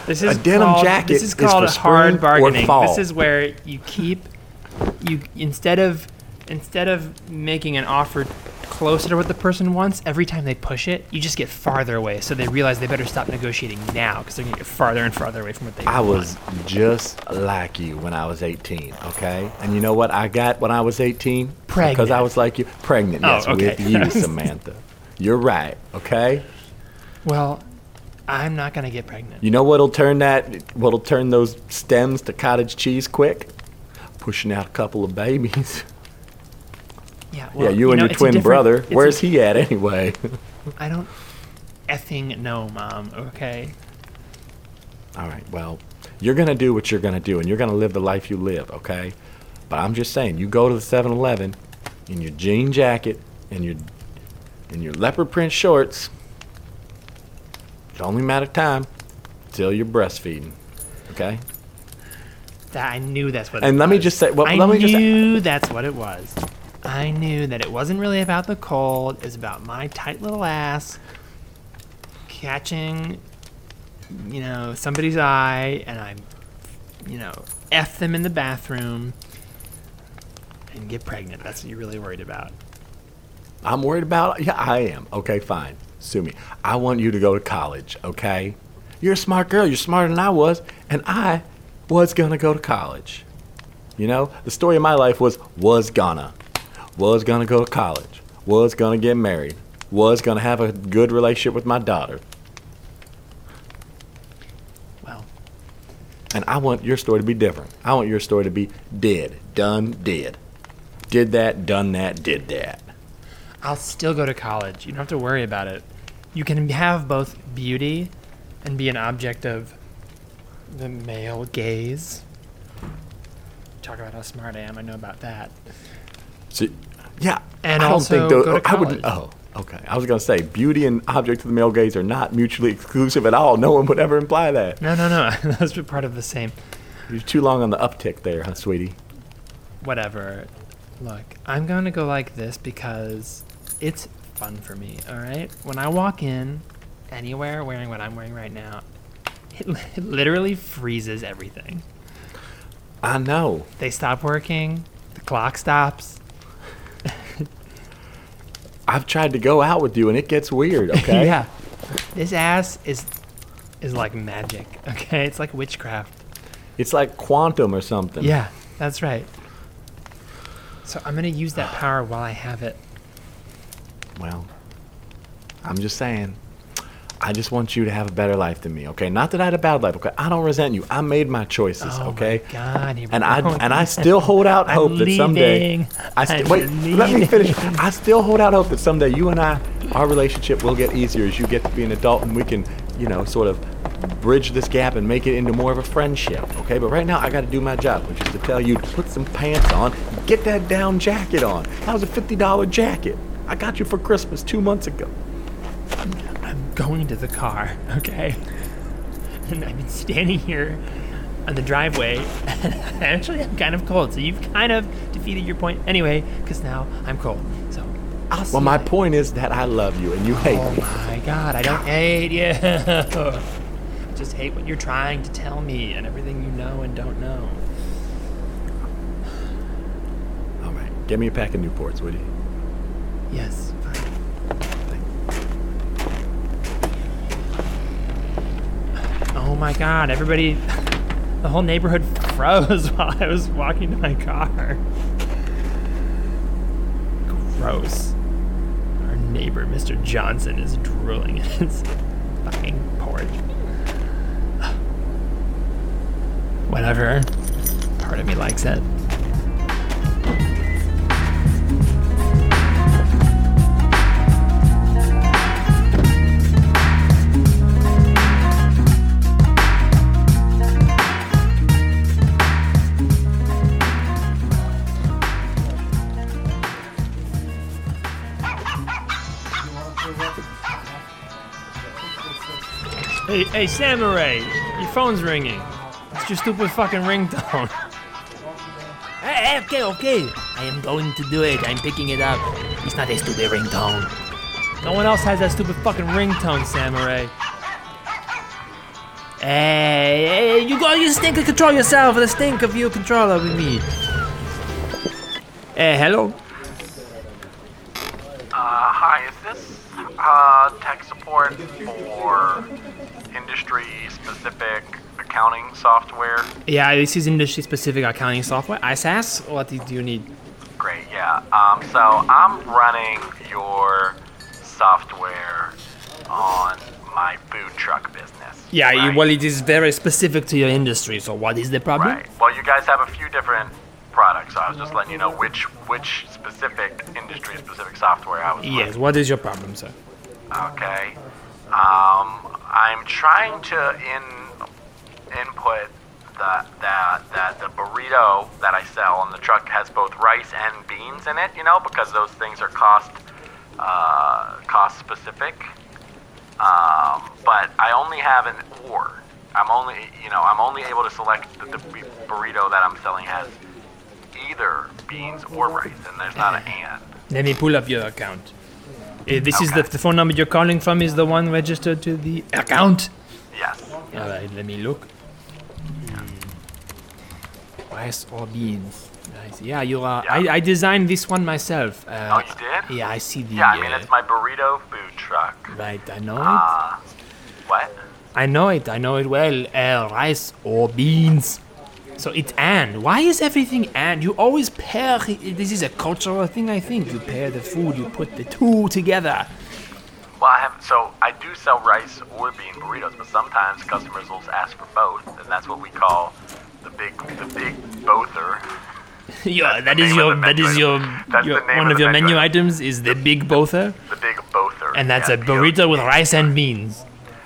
this is A denim called, jacket This is is called for spring hard bargaining. This is where you keep you instead of instead of making an offer closer to what the person wants, every time they push it, you just get farther away. So they realize they better stop negotiating now because they're gonna get farther and farther away from what they I want. I was just like you when I was 18, okay? And you know what I got when I was 18? Pregnant. Because I was like you. Pregnant, Oh, yes, okay. with you, Samantha. You're right, okay? well. I'm not gonna get pregnant. You know what'll turn that, what'll turn those stems to cottage cheese quick? Pushing out a couple of babies. Yeah, yeah, well, you, and know, your twin brother. it's a- Where's he at anyway? I don't effing know, mom. Okay. All right, well, you're going to do what you're going to do, and you're going to live the life you live, okay? But I'm just saying, you go to the 7 Eleven in your jean jacket and your, and your leopard print shorts. It's only a matter of time till you're breastfeeding, okay? That I knew that's what. And let me just say- well, I let me just- knew that's what it was. I knew that it wasn't really about the cold. It was about my tight little ass catching, you know, somebody's eye, and I, you know, f them in the bathroom and get pregnant. That's what you're really worried about. I'm worried about Yeah, I am. Okay, fine. Sue me. I want you to go to college, okay? You're a smart girl. You're smarter than I was, and I was gonna go to college. You know, the story of my life was was gonna, was gonna go to college, was gonna get married, was gonna have a good relationship with my daughter, Well, and I want your story to be different. I want your story to be did, done, did, did that, done that, did that. I'll still go to college. You don't have to worry about it. You can have both beauty and be an object of the male gaze. Talk about how smart I am. I know about that. So, Yeah, And I don't also think tho- go to I would. college. Oh, okay. I was gonna say beauty and object of the male gaze are not mutually exclusive at all. No one would ever imply that. No, no, no. Those were part of the same. You're too long on the uptick there, huh, sweetie? Whatever. Look, I'm going to go like this because it's fun for me, all right? When I walk in anywhere wearing what I'm wearing right now, it, li- it literally freezes everything. I know. They stop working, the clock stops. I've tried to go out with you, and it gets weird. Okay. yeah. This ass is is like magic, okay? It's like witchcraft. It's like quantum or something. Yeah, that's right. So I'm going to use that power while I have it. Well, I'm just saying. I just want you to have a better life than me, okay? Not that I had a bad life, okay? I don't resent you. I made my choices, Oh okay? my God, And I and I still hold out I'm hope that someday leaving. I st- I'm wait. Let me finish. I still hold out hope that someday you and I, our relationship will get easier as you get to be an adult, and we can, you know, sort of bridge this gap and make it into more of a friendship, okay? But right now, I got to do my job, which is to tell you to put some pants on, get that down jacket on. That was a fifty dollar jacket. I got you for Christmas two months ago. Going to the car, okay? And I've been standing here on the driveway. Actually, I'm kind of cold, so you've kind of defeated your point anyway, because now I'm cold. So I'll see Well, my point is that I love you and you hate Oh me. my god, I don't hate you. I just hate what you're trying to tell me and everything you know and don't know. All right, get me a pack of Newports, would you? Yes, fine. Oh my god, everybody. The whole neighborhood froze while I was walking to my car. Gross. Our neighbor, Mr. Johnson, is drooling in his fucking porch. Whatever. Part of me likes it. Hey, hey, Samurai, your phone's ringing. It's your stupid fucking ringtone. Hey, okay, okay. I am going to do it. I'm picking it up. It's not a stupid ringtone. No one else has that stupid fucking ringtone, Samurai. Hey, hey, you go, you stink and control yourself. The stink of you control over me. Hey, hello. Uh, hi, is this uh, tech support for industry specific accounting software? Yeah, this is industry-specific accounting software. ISAS. What do you need? Great, yeah. Um, so I'm running your software on my food truck business. Yeah, right? well, it is very specific to your industry. So, what is the problem? Right. Well, you guys have a few different products. So I was just letting you know which which specific industry specific software I was Yes. What is your problem, sir? Okay. Um, I'm trying to in input that that that the burrito that I sell on the truck has both rice and beans in it. You know, because those things are cost uh, cost specific. Um, but I only have an or. I'm only you know I'm only able to select the, the burrito that I'm selling has either beans or rice, and there's not an and. Let me pull up your account. Uh, this is the, the phone number you're calling from. Is the one registered to the account? Yes. All right. Let me look. Hmm. Rice or beans? Nice. Yeah, you are. Yeah. I, I designed this one myself. Uh, Oh, you did? Yeah, I see the. Yeah, I mean uh, it's my burrito food truck. Right, I know Uh, what? it. I know it. I know it well. Uh, rice or beans. So it's and. Why is everything and? You always pair. This is a cultural thing, I think. You pair the food. You put the two together. Well, I have so I do sell rice or bean burritos, but sometimes customers will ask for both, and that's what we call the big the big bother. yeah, that is, the your the that is your, That's your the name one of of your menu menu items is the big bother, The big bother. and that's yeah, a burrito with rice and beans.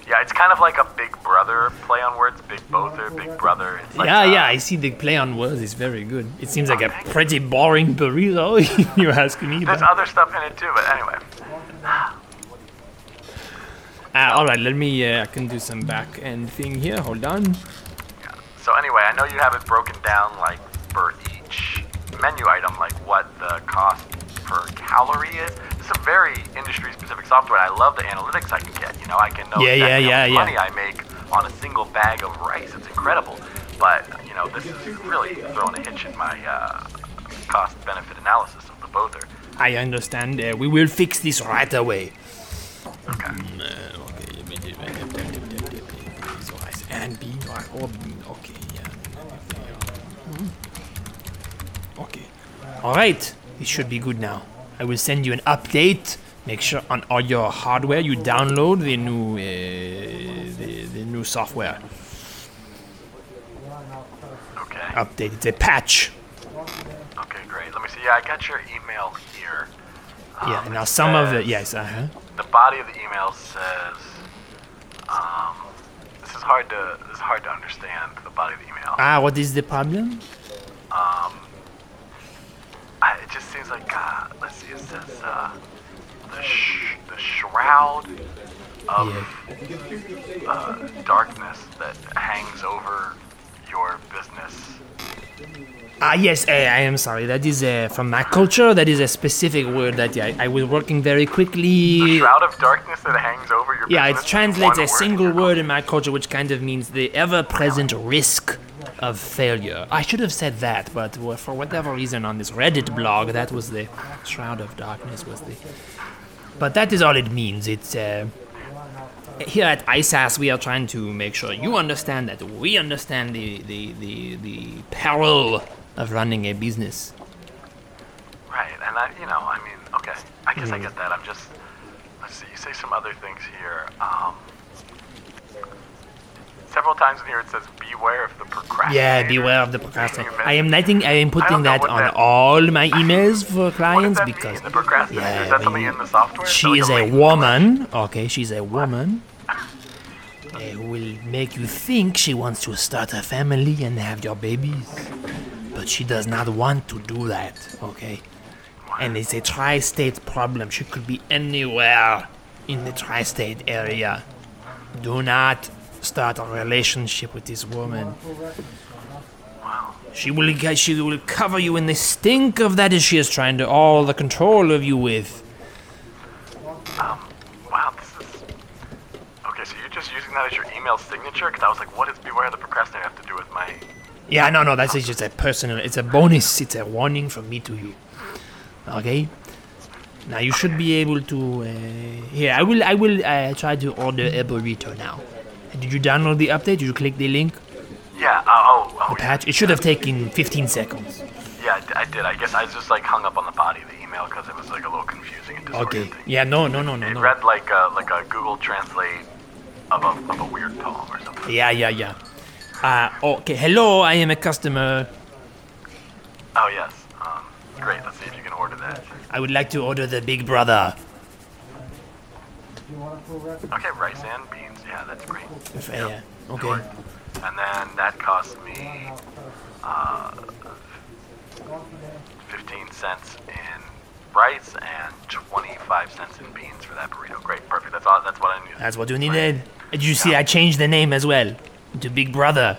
Yeah, it's kind of like a big brother play on words? Big bother, big brother. It's like, yeah, uh, yeah, I see the play on words is very good. It seems like a pretty boring burrito you ask me There's other stuff in it too, but anyway. Uh, all right, let me. Uh, I can do some back end thing here. Hold on. So anyway, I know you have it broken down like for each menu item, like what the cost per calorie is. It's a very industry-specific software. I love the analytics I can get. You know, I can know Yeah, yeah, exactly how yeah, much yeah. money I make on a single bag of rice. It's incredible. But you know, this is really throwing a hitch in my uh, cost-benefit analysis of the bother. I understand. Uh, we will fix this right away. Okay. Uh, okay, let me do- so rice and bean. or- or bean, Okay, yeah. Mm. Okay. All right. It should be good now. I will send you an update. Make sure on all your hardware you download the new uh, the, the new software. Okay. Update. It's a patch. Okay, great. Let me see. Yeah, I got your email here. Yeah. Um, Now some of it. yes. Uh-huh. the body of the email says, um, this is hard to this is hard to understand. The body of the email. Ah, what is the problem? I, it just seems like uh, let's see. It says uh, the sh- the shroud of uh, darkness that hangs over your business. Ah, yes, eh, I am sorry. That is uh, from my culture. That is a specific word that I, I was working very The quickly. shroud of darkness that hangs over your business. Yeah, it translates a single word in my culture, which kind of means the ever-present risk of failure. I should have said that, but for whatever reason on this Reddit blog, that was the shroud of darkness was the. But that is all it means. It's uh, here at ISAS, we are trying to make sure you understand that we understand the the the, the peril of running a business. Right, and I, you know, I mean, okay, I guess Hmm. I get that. I'm just, let's see, you say some other things here. Um, several times in here it says, beware of the procrastinator. Yeah, beware of the procrastinator. I am I am putting know that on that- all my emails for clients because mean, the procrastinator? yeah, is that when something you- in the software? She is a woman. Okay, she's a woman. It will make you think she wants to start a family and have your babies, but she does not want to do that. Okay, and it's a tri-state problem. She could be anywhere in the tri-state area. Do not start a relationship with this woman. She will she will cover you in the stink of that as she is trying to all the control of you with. Um, Wow, this is. Okay, so you're just using that as your email signature? Because I was like, what does beware the procrastinator have to do with my. Yeah, no, no, that's just a personal. It's a bonus. It's a warning from me to you. Okay. Now you should be able to. Uh, here, I will. I will uh, try to order a burrito now. Did you download the update? Did you click the link? Yeah, uh, oh, oh, The patch. It should have taken 15 seconds. yeah, I d- I did. I guess I just like hung up on the body of the email because it was like a little confusing and Okay. Yeah. No. No. No. No. It No. read like a, like a Google Translate of a, of a weird poem or something. Yeah. Yeah. Yeah. Uh, okay. Hello. I am a customer. Oh, yes. Um, great, let's see if you can order that. I would like to order the Big Brother. Okay, rice and beans. Yeah, that's great. If, uh, okay. And then that cost me uh, 15 cents in rice and 25 cents in beans for that burrito. Great, perfect. That's all. That's what I needed. That's what you needed. Did you see? I changed the name as well to Big Brother.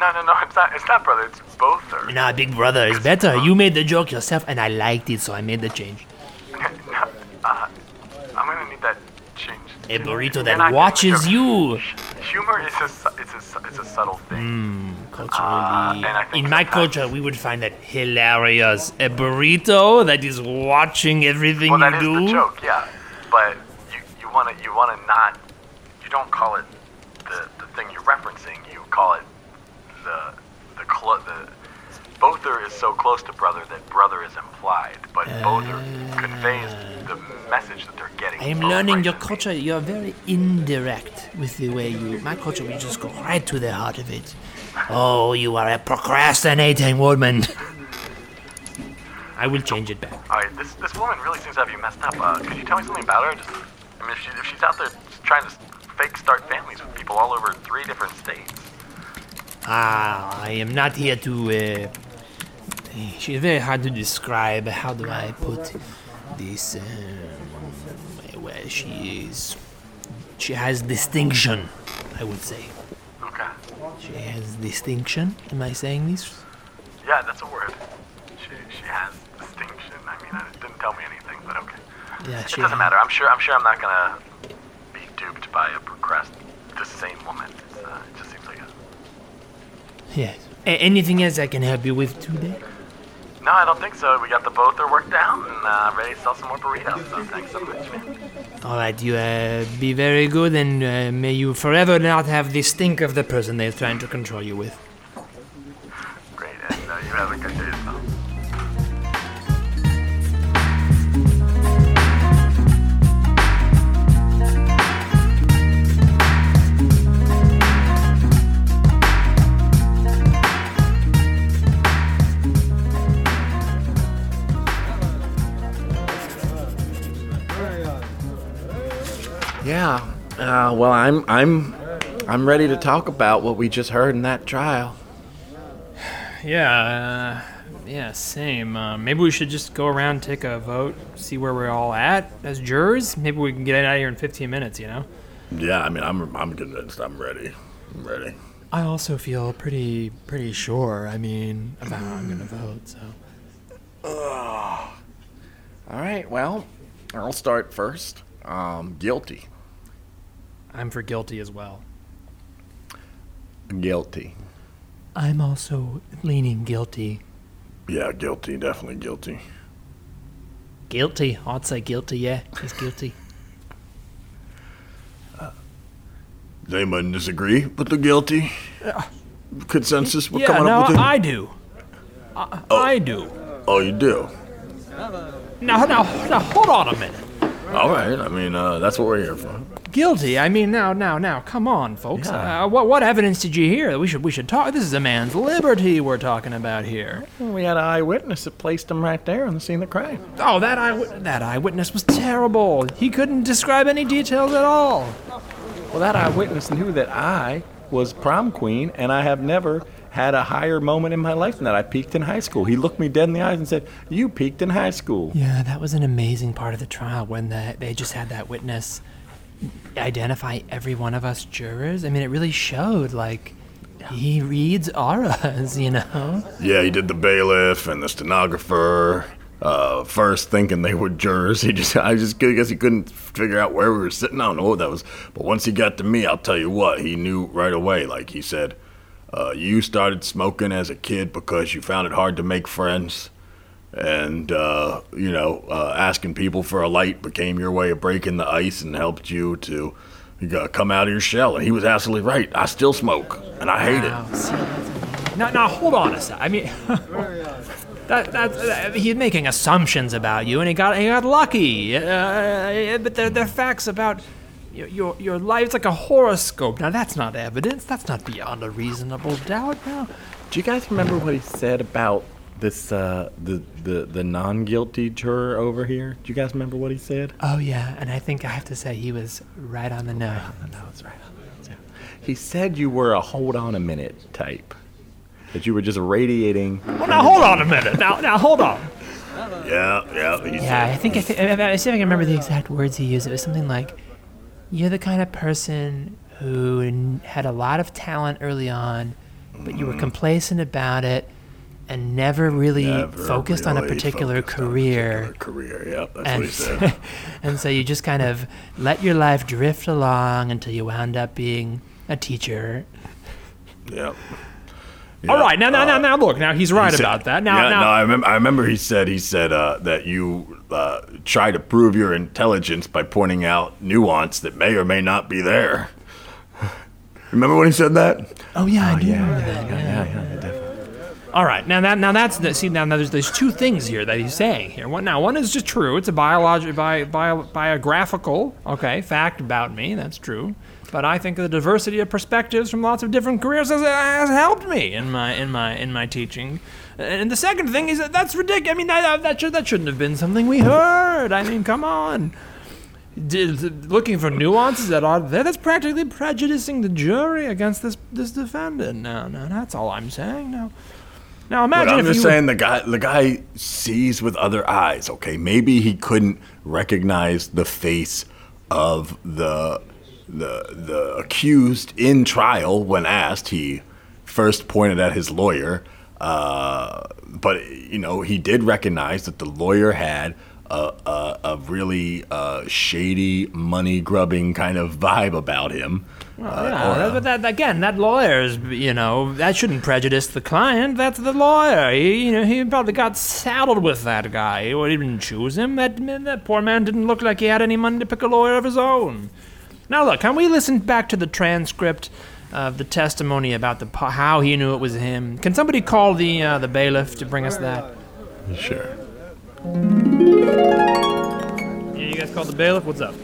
No, no, no. It's not. It's not, brother. It's both. Or Nah, Big Brother is better. You made the joke yourself, and I liked it, so I made the change. uh, I'm gonna need that change. A burrito that watches you. Humor is a, it's a, it's a subtle thing. Hmm, culturally, uh, and I think in my culture, we would find that hilarious. A burrito that is watching everything Well, you that is do. the joke, yeah. But you you want to you want to not you don't call it the the thing you're referencing. You call it the the clo- the bother is so close to brother that brother is implied, but bother conveys the message that they're getting. I am learning your culture. You're very indirect with the way you. My culture, we just go right to the heart of it. Oh, you are a procrastinating woman. I will change it back. All right, this this woman really seems to have you messed up. Uh, could you tell me something about her? Just, I mean, if, she, if she's out there trying to fake start families with people all over three different states. Ah, I am not here to. Uh, she's very hard to describe. How do I put this? Um, well, she is. She has distinction, I would say. Okay. She has distinction. Am I saying this? Yeah, that's a word. She, she has distinction. I mean, it didn't tell me anything, but okay. Yeah, It doesn't matter. I'm sure. I'm sure I'm not gonna be duped by a procrast the same woman. It's, uh, it just seems like a. Yes. A- anything else I can help you with today? No, I don't think so. We got the both are worked out and uh, ready to sell some more burritos. So thanks so much, man. All right, you uh, be very good, and uh, may you forever not have the stink of the person they're trying to control you with. Yeah. Uh, well, I'm I'm I'm ready to talk about what we just heard in that trial. Yeah, uh, yeah, same. Uh, maybe we should just go around, take a vote, see where we're all at as jurors. Maybe we can get out of here in 15 minutes, you know? Yeah, I mean, I'm I'm convinced. I'm ready. I'm ready. I also feel pretty, pretty sure, I mean, about how I'm gonna vote, so. Ugh. All right. Well, I'll start first. Um, guilty. I'm for guilty as well. Guilty. I'm also leaning guilty. Yeah, guilty. Definitely guilty. Guilty? I'd say guilty, yeah. He's guilty. Does anyone disagree with the guilty? Consensus? We're yeah, coming no, up with it? I do. I, I do. Oh, you do. Now, now, now, hold on a minute. All right. I mean, uh, that's what we're here for. Guilty. I mean, now, now, now, come on, folks. Yeah. Uh, what, what evidence did you hear? We should, we should talk. This is a man's liberty we're talking about here. We had an eyewitness that placed him right there on the scene of the crime. Oh, that eye, that eyewitness was terrible. He couldn't describe any details at all. Well, that eyewitness knew that I was prom queen, and I have never had a higher moment in my life than that. I peaked in high school. He looked me dead in the eyes and said, "You peaked in high school." Yeah, that was an amazing part of the trial when the, they just had that witness identify every one of us jurors. I mean, it really showed like he reads auras, you know. Yeah, he did the bailiff and the stenographer. Uh, first thinking they were jurors, he just I just guess he couldn't figure out where we were sitting. I don't know what that was, but once he got to me, I'll tell you what, he knew right away. Like he said, uh, you started smoking as a kid because you found it hard to make friends, and uh, you know, uh, asking people for a light became your way of breaking the ice and helped you to. You gotta come out of your shell, and he was absolutely right. I still smoke, and I hate it. Wow, that's now, now hold on a sec. I mean, that, that, that he's making assumptions about you, and he got he got lucky. Uh, but they're, they're facts about your, your your life. It's like a horoscope. Now that's not evidence. That's not beyond a reasonable doubt. Now, Do you guys remember what he said about this uh, the the the non-guilty juror over here? Do you guys remember what he said? oh yeah, and I think I have to say he was right on the nose. No, it's right. on the nose. He said you were a hold on a minute type. That you were just radiating. Well, now hold on a minute. Now now hold on. Yeah, yeah. Yeah, I think I, th- I see if I can remember the exact words he used. It was something like, "You're the kind of person who had a lot of talent early on, but you were complacent about it, and never really Never focused on a particular focused on a career." particular career, yeah, that's what And, he said. and so you just kind of let your life drift along until you wound up being a teacher. yeah. All right, now, now, now, uh, now, look. Now he's right he said- about that. Now, yeah, now, no, I remember. I remember he said he said uh, that you uh, try to prove your intelligence by pointing out nuance that may or may not be there. Remember when he said that? oh yeah, I do remember that. yeah, yeah, yeah, definitely. All right, now that now that's the see now, now there's there's two things here that he's saying here. One now one is just true. It's a biological bi, bio, biographical okay fact about me. That's true. But I think the diversity of perspectives from lots of different careers has, has helped me in my in my in my teaching. And the second thing is that that's ridiculous. I mean that that should that shouldn't have been something we heard. I mean, come on. d- looking for nuances that are there. That's practically prejudicing the jury against this this defendant. No, no, that's all I'm saying. No. Now But I'm if just saying the guy the guy sees with other eyes. Okay, maybe he couldn't recognize the face of the the the accused in trial when asked. He first pointed at his lawyer, uh, but you know he did recognize that the lawyer had. A, a, a really uh, shady, money grubbing kind of vibe about him. Uh, Yeah, that- but that, again, that lawyer's, you know, that shouldn't prejudice the client. That's the lawyer. He, you know, he probably got saddled with that guy. He didn't choose him. That that poor man didn't look like he had any money to pick a lawyer of his own. Now, look, can we listen back to the transcript of the testimony about the how he knew it was him? Can somebody call the uh, the bailiff to bring us that? Sure. Yeah, you guys called the bailiff. What's up?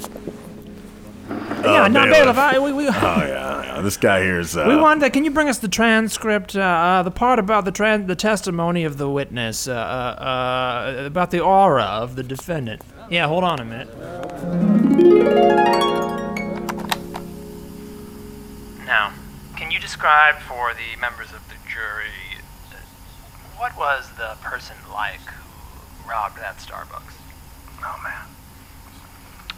Yeah, no, bailiff. bailiff. I, we, we, Oh yeah, yeah, this guy here's. Uh, We want that. Can you bring us the transcript, uh, uh, the part about the tran- the testimony of the witness, uh, uh, uh, about the aura of the defendant? Yeah, hold on a minute. Now, can you describe for the members of the jury what was the person like who robbed that Starbucks? Oh man,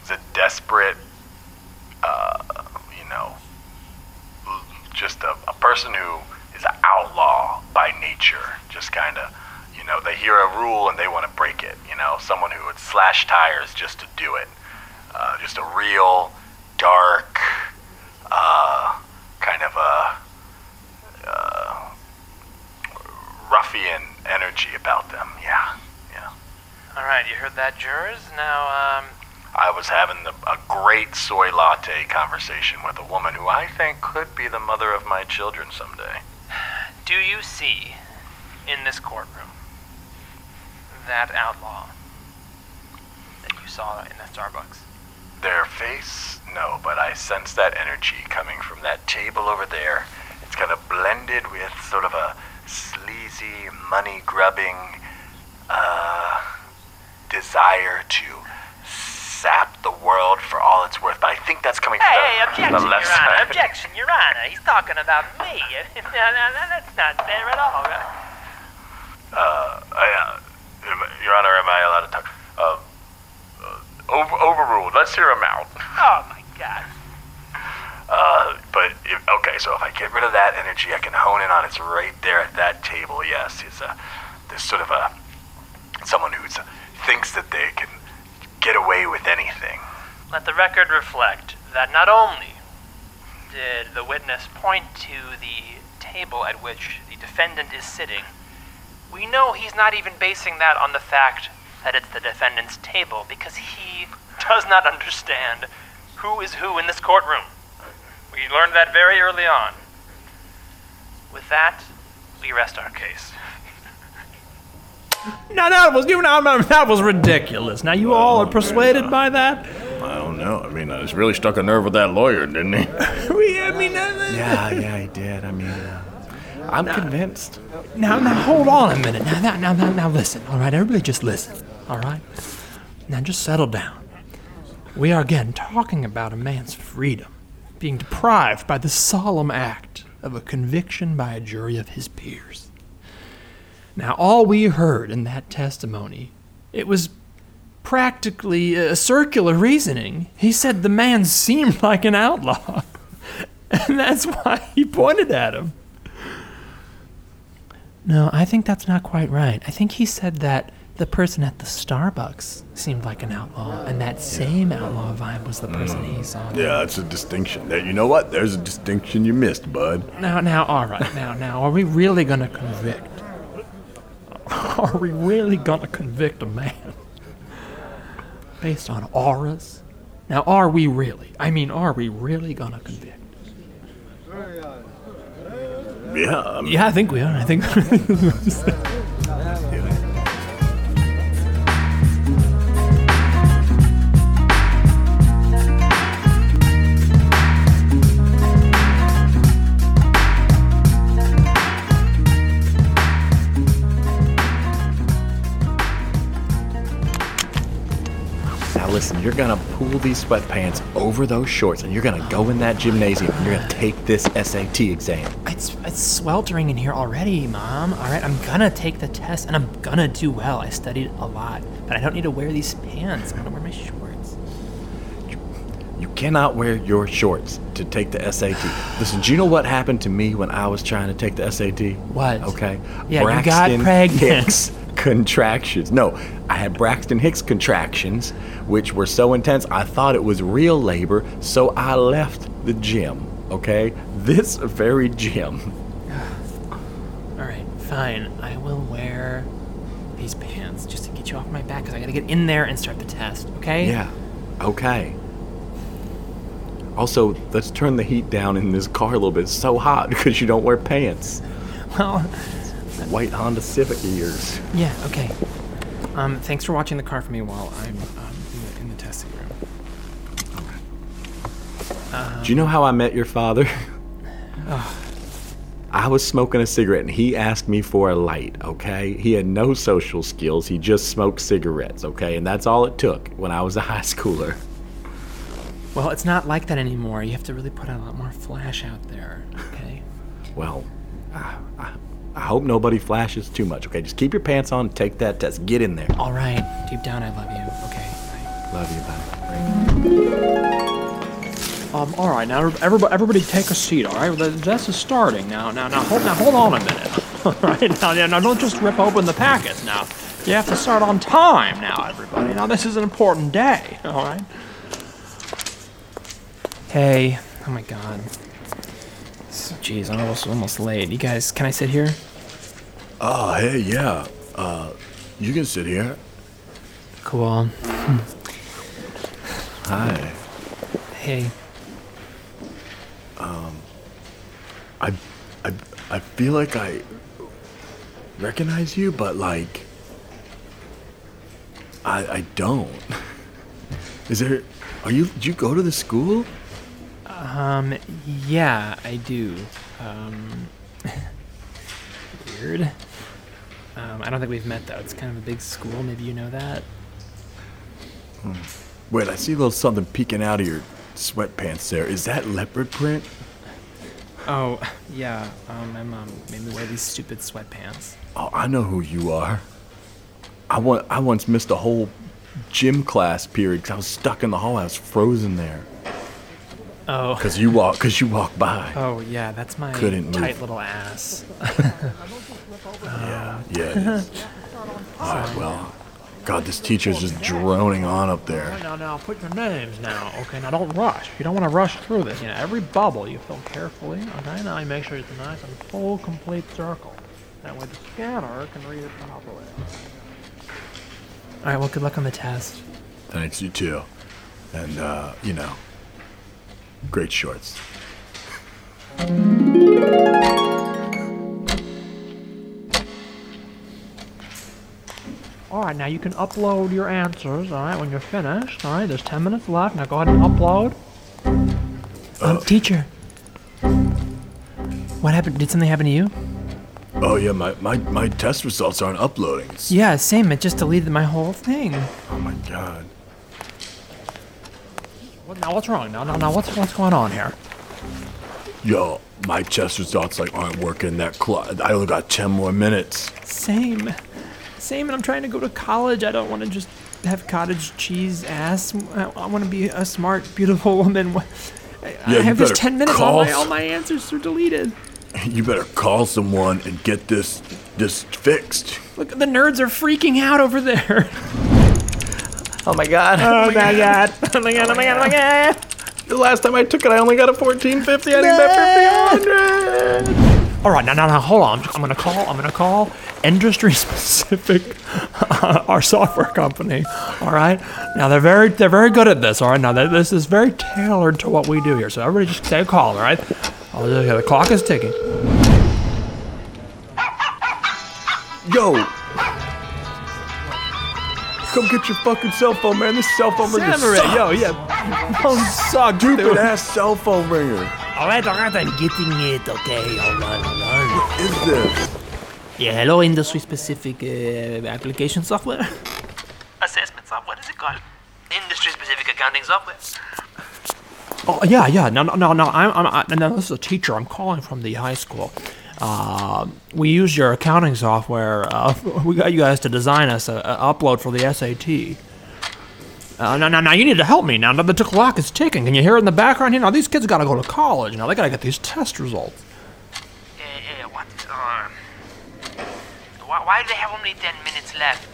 it's a desperate, uh, you know, just a, a person who is an outlaw by nature. Just kind of, you know, they hear a rule and they want to break it. You know, someone who would slash tires just to do it. Uh, just a real dark, uh, kind of a uh, ruffian energy about them. Yeah, yeah. All right, you heard that, jurors. Now, um, I was having the, a great soy latte conversation with a woman who I think could be the mother of my children someday. Do you see in this courtroom that outlaw that you saw in that Starbucks? Their face? No, but I sense that energy coming from that table over there. It's kind of blended with sort of a sleazy, money grubbing uh, desire to sap the world for all it's worth. But I think that's coming from Hey, the, objection, the Your left Honor. side. Objection, Your Honor. He's talking about me. no, no, no, that's not fair at all. Uh, I, uh, Your Honor, am I allowed to talk? Uh, uh, over, overruled. Let's hear him out. Oh, my God. Uh, but if, okay, so if I get rid of that energy, I can hone in on it's right there at that table. Yes, it's a there's sort of a someone who thinks that they can get away with anything. Let the record reflect that not only did the witness point to the table at which the defendant is sitting, we know he's not even basing that on the fact that it's the defendant's table because he does not understand who is who in this courtroom. We learned that very early on. With that, we rest our case. No, that was you know that was ridiculous. Now you all are persuaded by that. I don't know. I mean, I was really stuck a nerve with that lawyer, didn't he? We, I mean, uh, yeah, yeah, he did. I mean, uh, I'm convinced. now, now, hold on a minute. Now, now, now, now, now, listen. All right, everybody, just listen. All right, now just settle down. We are again talking about a man's freedom being deprived by the solemn act of a conviction by a jury of his peers. Now, all we heard in that testimony, it was practically a circular reasoning. He said the man seemed like an outlaw, and that's why he pointed at him. No, I think that's not quite right. I think he said that the person at the Starbucks seemed like an outlaw, and that same outlaw vibe was the person he saw. Mm. Yeah, it's a distinction. There, you know what? There's a distinction you missed, bud. Now, now, all right, now, now, are we really gonna convict? Are we really gonna convict a man based on auras? Now, are we really? I mean, are we really gonna convict? Yeah, I mean, Yeah, I think we are. I think. now listen, you're gonna pull these sweatpants over those shorts, and you're gonna go in that gymnasium, and you're gonna take this SAT exam. It's it's sweltering in here already, Mom. All right, I'm gonna take the test and I'm gonna do well. I studied a lot, but I don't need to wear these pants. I'm gonna wear my shorts. You cannot wear your shorts to take the SAT. Listen, do you know what happened to me when I was trying to take the SAT? What? Okay. Yeah, you got pregnant. Hicks contractions. No, I had Braxton Hicks contractions, which were so intense I thought it was real labor, so I left the gym. Okay? This very gym. All right, fine. I will wear these pants just to get you off my back because I gotta get in there and start the test. Okay? Yeah. Okay. Also, let's turn the heat down in this car a little bit. It's so hot because you don't wear pants. Well, White Honda Civic ears. yeah. Okay. Um, thanks for watching the car for me while I'm um, in, the, in the testing room. Do you know how I met your father? I was smoking a cigarette and he asked me for a light, okay? He had no social skills. He just smoked cigarettes, okay? And that's all it took when I was a high schooler. Well, it's not like that anymore. You have to really put a lot more flash out there. Okay. Well, I, I, I hope nobody flashes too much, okay? Just keep your pants on, take that test, get in there. All right. Deep down, I love you. Okay. Bye. Love you, bye. Um, all right, now everybody, everybody take a seat. All right, the test is starting now. Now, now, hold, now, hold on a minute. All right, now, now, now, don't just rip open the packets. Now, you have to start on time. Now, everybody. Now, this is an important day. All right. Hey. Oh my God. So, Jeez, I'm almost almost late. You guys, can I sit here? Oh, hey, yeah. Uh, you can sit here. Cool. Hi. Hey. Um, I, I, I feel like I recognize you, but like, I, I don't. Is there? Are you? Did you go to the school? Um, yeah, I do. Um, weird. Um, I don't think we've met though. It's kind of a big school. Maybe you know that. Wait, I see a little something peeking out of your sweatpants there. Is that leopard print? Oh, yeah. Um, my mom made me wear these stupid sweatpants. Oh, I know who you are. I want. I once missed a whole gym class period because I was stuck in the hall. I was frozen there Oh. because you walk. Because you walk by. Oh yeah, that's my Couldn't move. tight little ass. Yeah, yeah. It is. All right. Well, God, this teacher's just droning on up there. Now, now, put your names now. Okay, now don't rush. You don't want to rush through this. You know, every bubble you fill carefully. Okay, now you make sure it's a nice and full, complete circle. That way the scanner can read it properly. All right. Well, good luck on the test. Thanks, you too. And, uh, you know, great shorts. All right, now you can upload your answers. All right, when you're finished. All right, there's 10 minutes left. Now go ahead and upload. Um, teacher. What happened? Did something happen to you? Oh, yeah, my, my, my test results aren't uploading. It's- Yeah, same. It just deleted my whole thing. Oh, my God. What, now what's wrong? Now, now, now, what's what's going on here? Yo, my test results, like, aren't working that clock. I only got 10 more minutes. Same. Same, and I'm trying to go to college. I don't want to just have cottage cheese ass. I, I want to be a smart, beautiful woman. I, I Yeah, you have just 10 minutes. All my, all my answers are deleted. You better call someone and get this this fixed. Look, the nerds are freaking out over there. Oh my god. Oh my god. Oh my god. Oh my god. Oh my god. The last time I took it, I only got a 1450. I need that 1500. All right, now, now, now, hold on. I'm gonna call. I'm gonna call industry specific, uh, our software company. All right. Now they're very, they're very good at this. All right. Now they- this is very tailored to what we do here. So everybody just take a call. All right. Oh, okay, the clock is ticking. Yo. Come get your fucking cell phone, man. This cell phone ringer Samurai, sucks. yo, yeah. Don't suck, Stupid dude. ass cell phone ringer. All right, all right, I'm getting it. Okay, hold on, hold on. Is this? Yeah, hello, industry specific uh, application software. Assessment software, what is it called? industry-specific accounting software. Oh yeah, yeah. No, no, no, no. I'm, I'm, I, no, this is a teacher. I'm calling from the high school. Uh, we used your accounting software. Uh, we got you guys to design us a, a upload for the SAT. Uh, now, now, now, you need to help me. Now, the clock is ticking. Can you hear it in the background here? Now, these kids got to go to college. Now, they got to get these test results. Uh, uh, what? Uh, why, why do they have only 10 minutes left?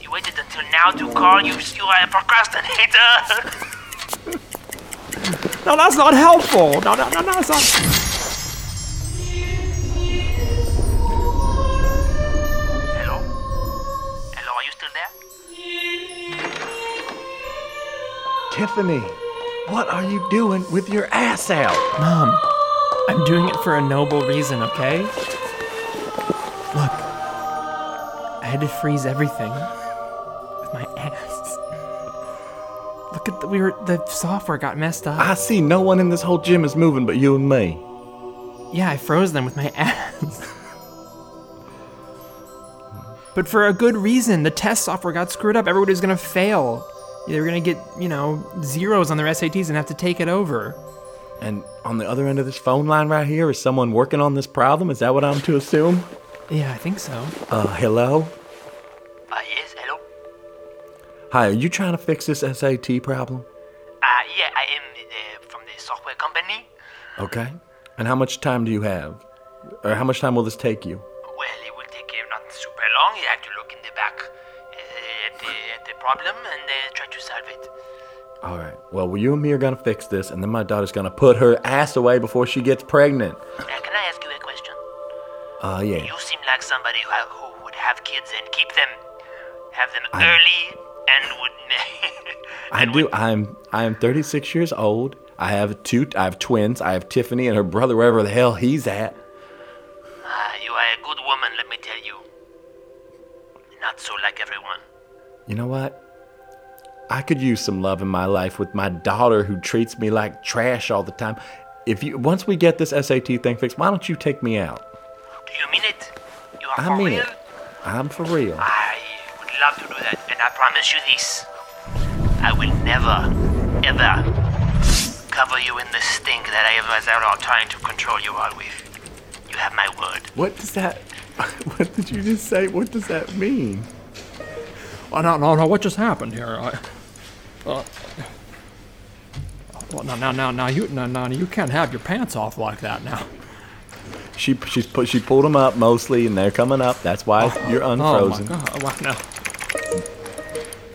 You waited until now to call? You, you are a procrastinator! No, that's not helpful. No, no, no, no, it's not. Tiffany, what are you doing with your ass out? Mom, I'm doing it for a noble reason, okay? Look, I had to freeze everything with my ass. Look at the we were the software got messed up. I see no one in this whole gym is moving but you and me. Yeah, I froze them with my ass. but for a good reason. The test software got screwed up. Everybody's gonna fail. They were gonna get, you know, zeros on their SATs and have to take it over. And on the other end of this phone line right here is someone working on this problem. Is that what I'm to assume? Yeah, I think so. Uh, hello? Uh, yes, hello? Hi, are you trying to fix this SAT problem? Uh, yeah, I am uh, from the software company. Okay. And how much time do you have? Or how much time will this take you? Well, it will take uh, not super long. You have problem and uh, try to solve it. All right. Well, you and me are gonna fix this, and then my daughter's gonna put her ass away before she gets pregnant. Now, can I ask you a question? Uh, yeah. You seem like somebody who, ha- who would have kids and keep them, have them I- early, and would. I do. would- I'm I am 36 years old. I have two. I have twins. I have Tiffany and her brother, wherever the hell he's at. Ah, you are a good woman, let me tell you. Not so like everyone. You know what? I could use some love in my life with my daughter who treats me like trash all the time. If you once we get this SAT thing fixed, why don't you take me out? Do you mean it? You are I for mean real? it. I'm for real. I would love to do that, and I promise you this. I will never, ever cover you in the stink that I was out all trying to control you all with. You have my word. What does that? What did you just say? What does that mean? Oh, no, no, no. What just happened here? I, uh, well, now, now, now, now, you, now, now, you can't have your pants off like that now. She she's put she pulled them up mostly, and they're coming up. That's why you're unfrozen. Oh my god! Wow, now.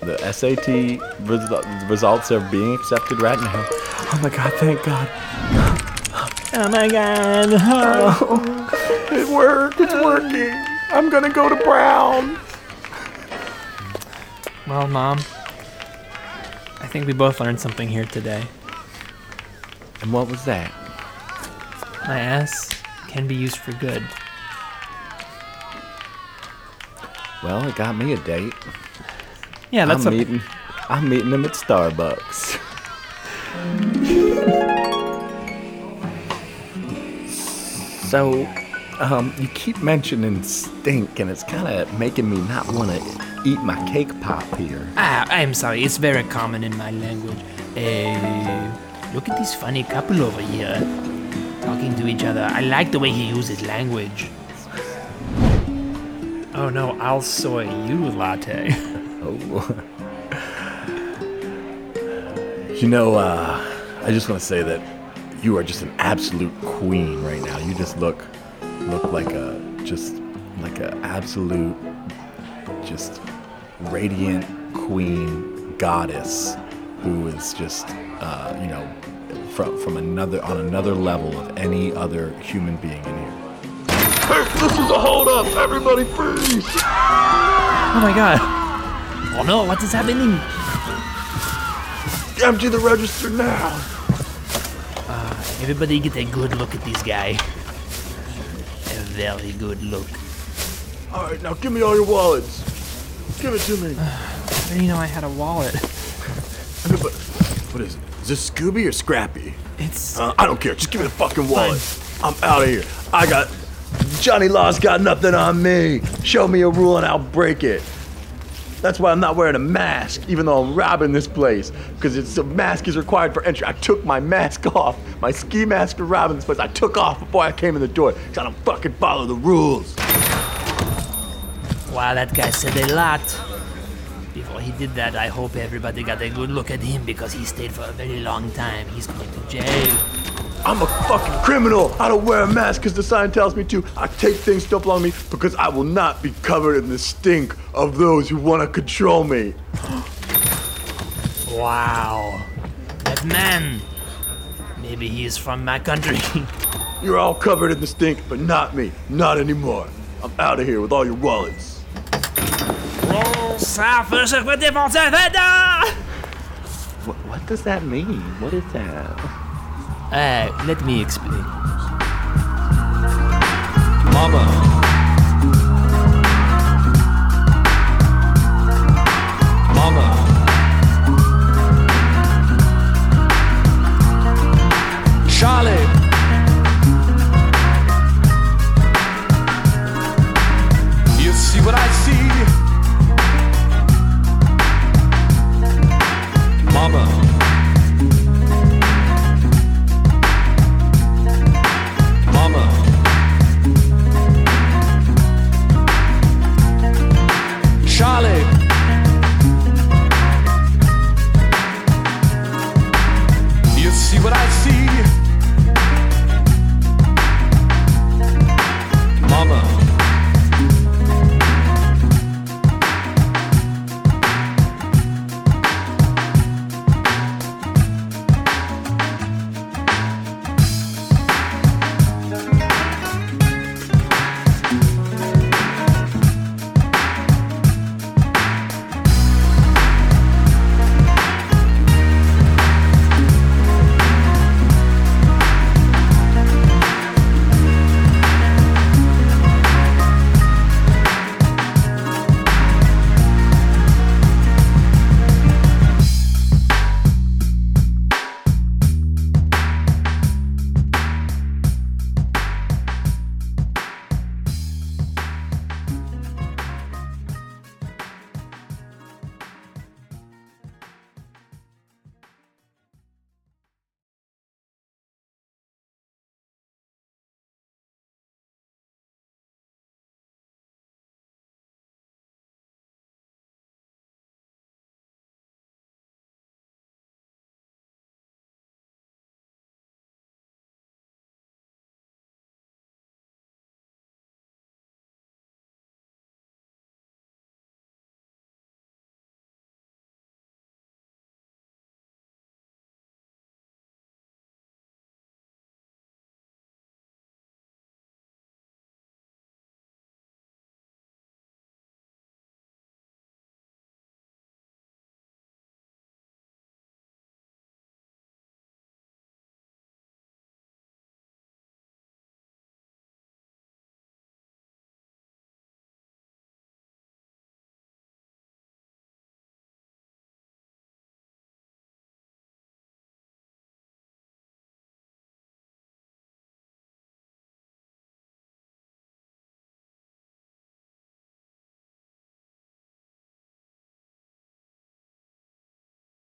The SAT resu- results are being accepted right now. Oh my god! Thank God. Oh my god. Oh. It worked. It's working. I'm gonna go to Brown. Well, Mom, I think we both learned something here today. And what was that? My ass can be used for good. Well, it got me a date. Yeah, that's I'm a, meeting. I'm meeting him at Starbucks. so, um, you keep mentioning stink, and it's kind of making me not want to eat my cake pop here. Ah, I'm sorry. It's very common in my language. Uh, look at this funny couple over here talking to each other. I like the way he uses language. Oh no, I'll soy you latte. Oh. you know, uh, I just want to say that you are just an absolute queen right now. You just look look like a just like a absolute just radiant queen goddess who is just uh, you know from from another on another level of any other human being in here. Hey, this is a hold up! Everybody freeze! Oh my god. Oh no, what is happening? Empty the register now! Everybody get a good look at this guy. A very good look. All right, now give me all your wallets. Give it to me. How do you know I had a wallet? But- what is it? Is this Scooby or Scrappy? It's Uh, I don't care. Just give me the fucking wallet. I'm out of here. I got Johnny Law's got nothing on me. Show me a rule and I'll break it. That's why I'm not wearing a mask, even though I'm robbing this place. Because it's a mask is required for entry. I took my mask off, my ski mask for robbing this place. I took off before I came in the door. Cause I don't fucking follow the rules. Wow, that guy said a lot. Before he did that, I hope everybody got a good look at him because he stayed for a very long time. He's going to jail. I'm a fucking criminal. I don't wear a mask because the sign tells me to. I take things don't belong me because I will not be covered in the stink of those who want to control me. Wow. That man. Maybe he is from my country. You're all covered in the stink, but not me. Not anymore. I'm out of here with all your wallets. Ça veut dire que défoncer un vendeur! What, what does that mean? What is that? Uh, let me explain. Mama. Charlie.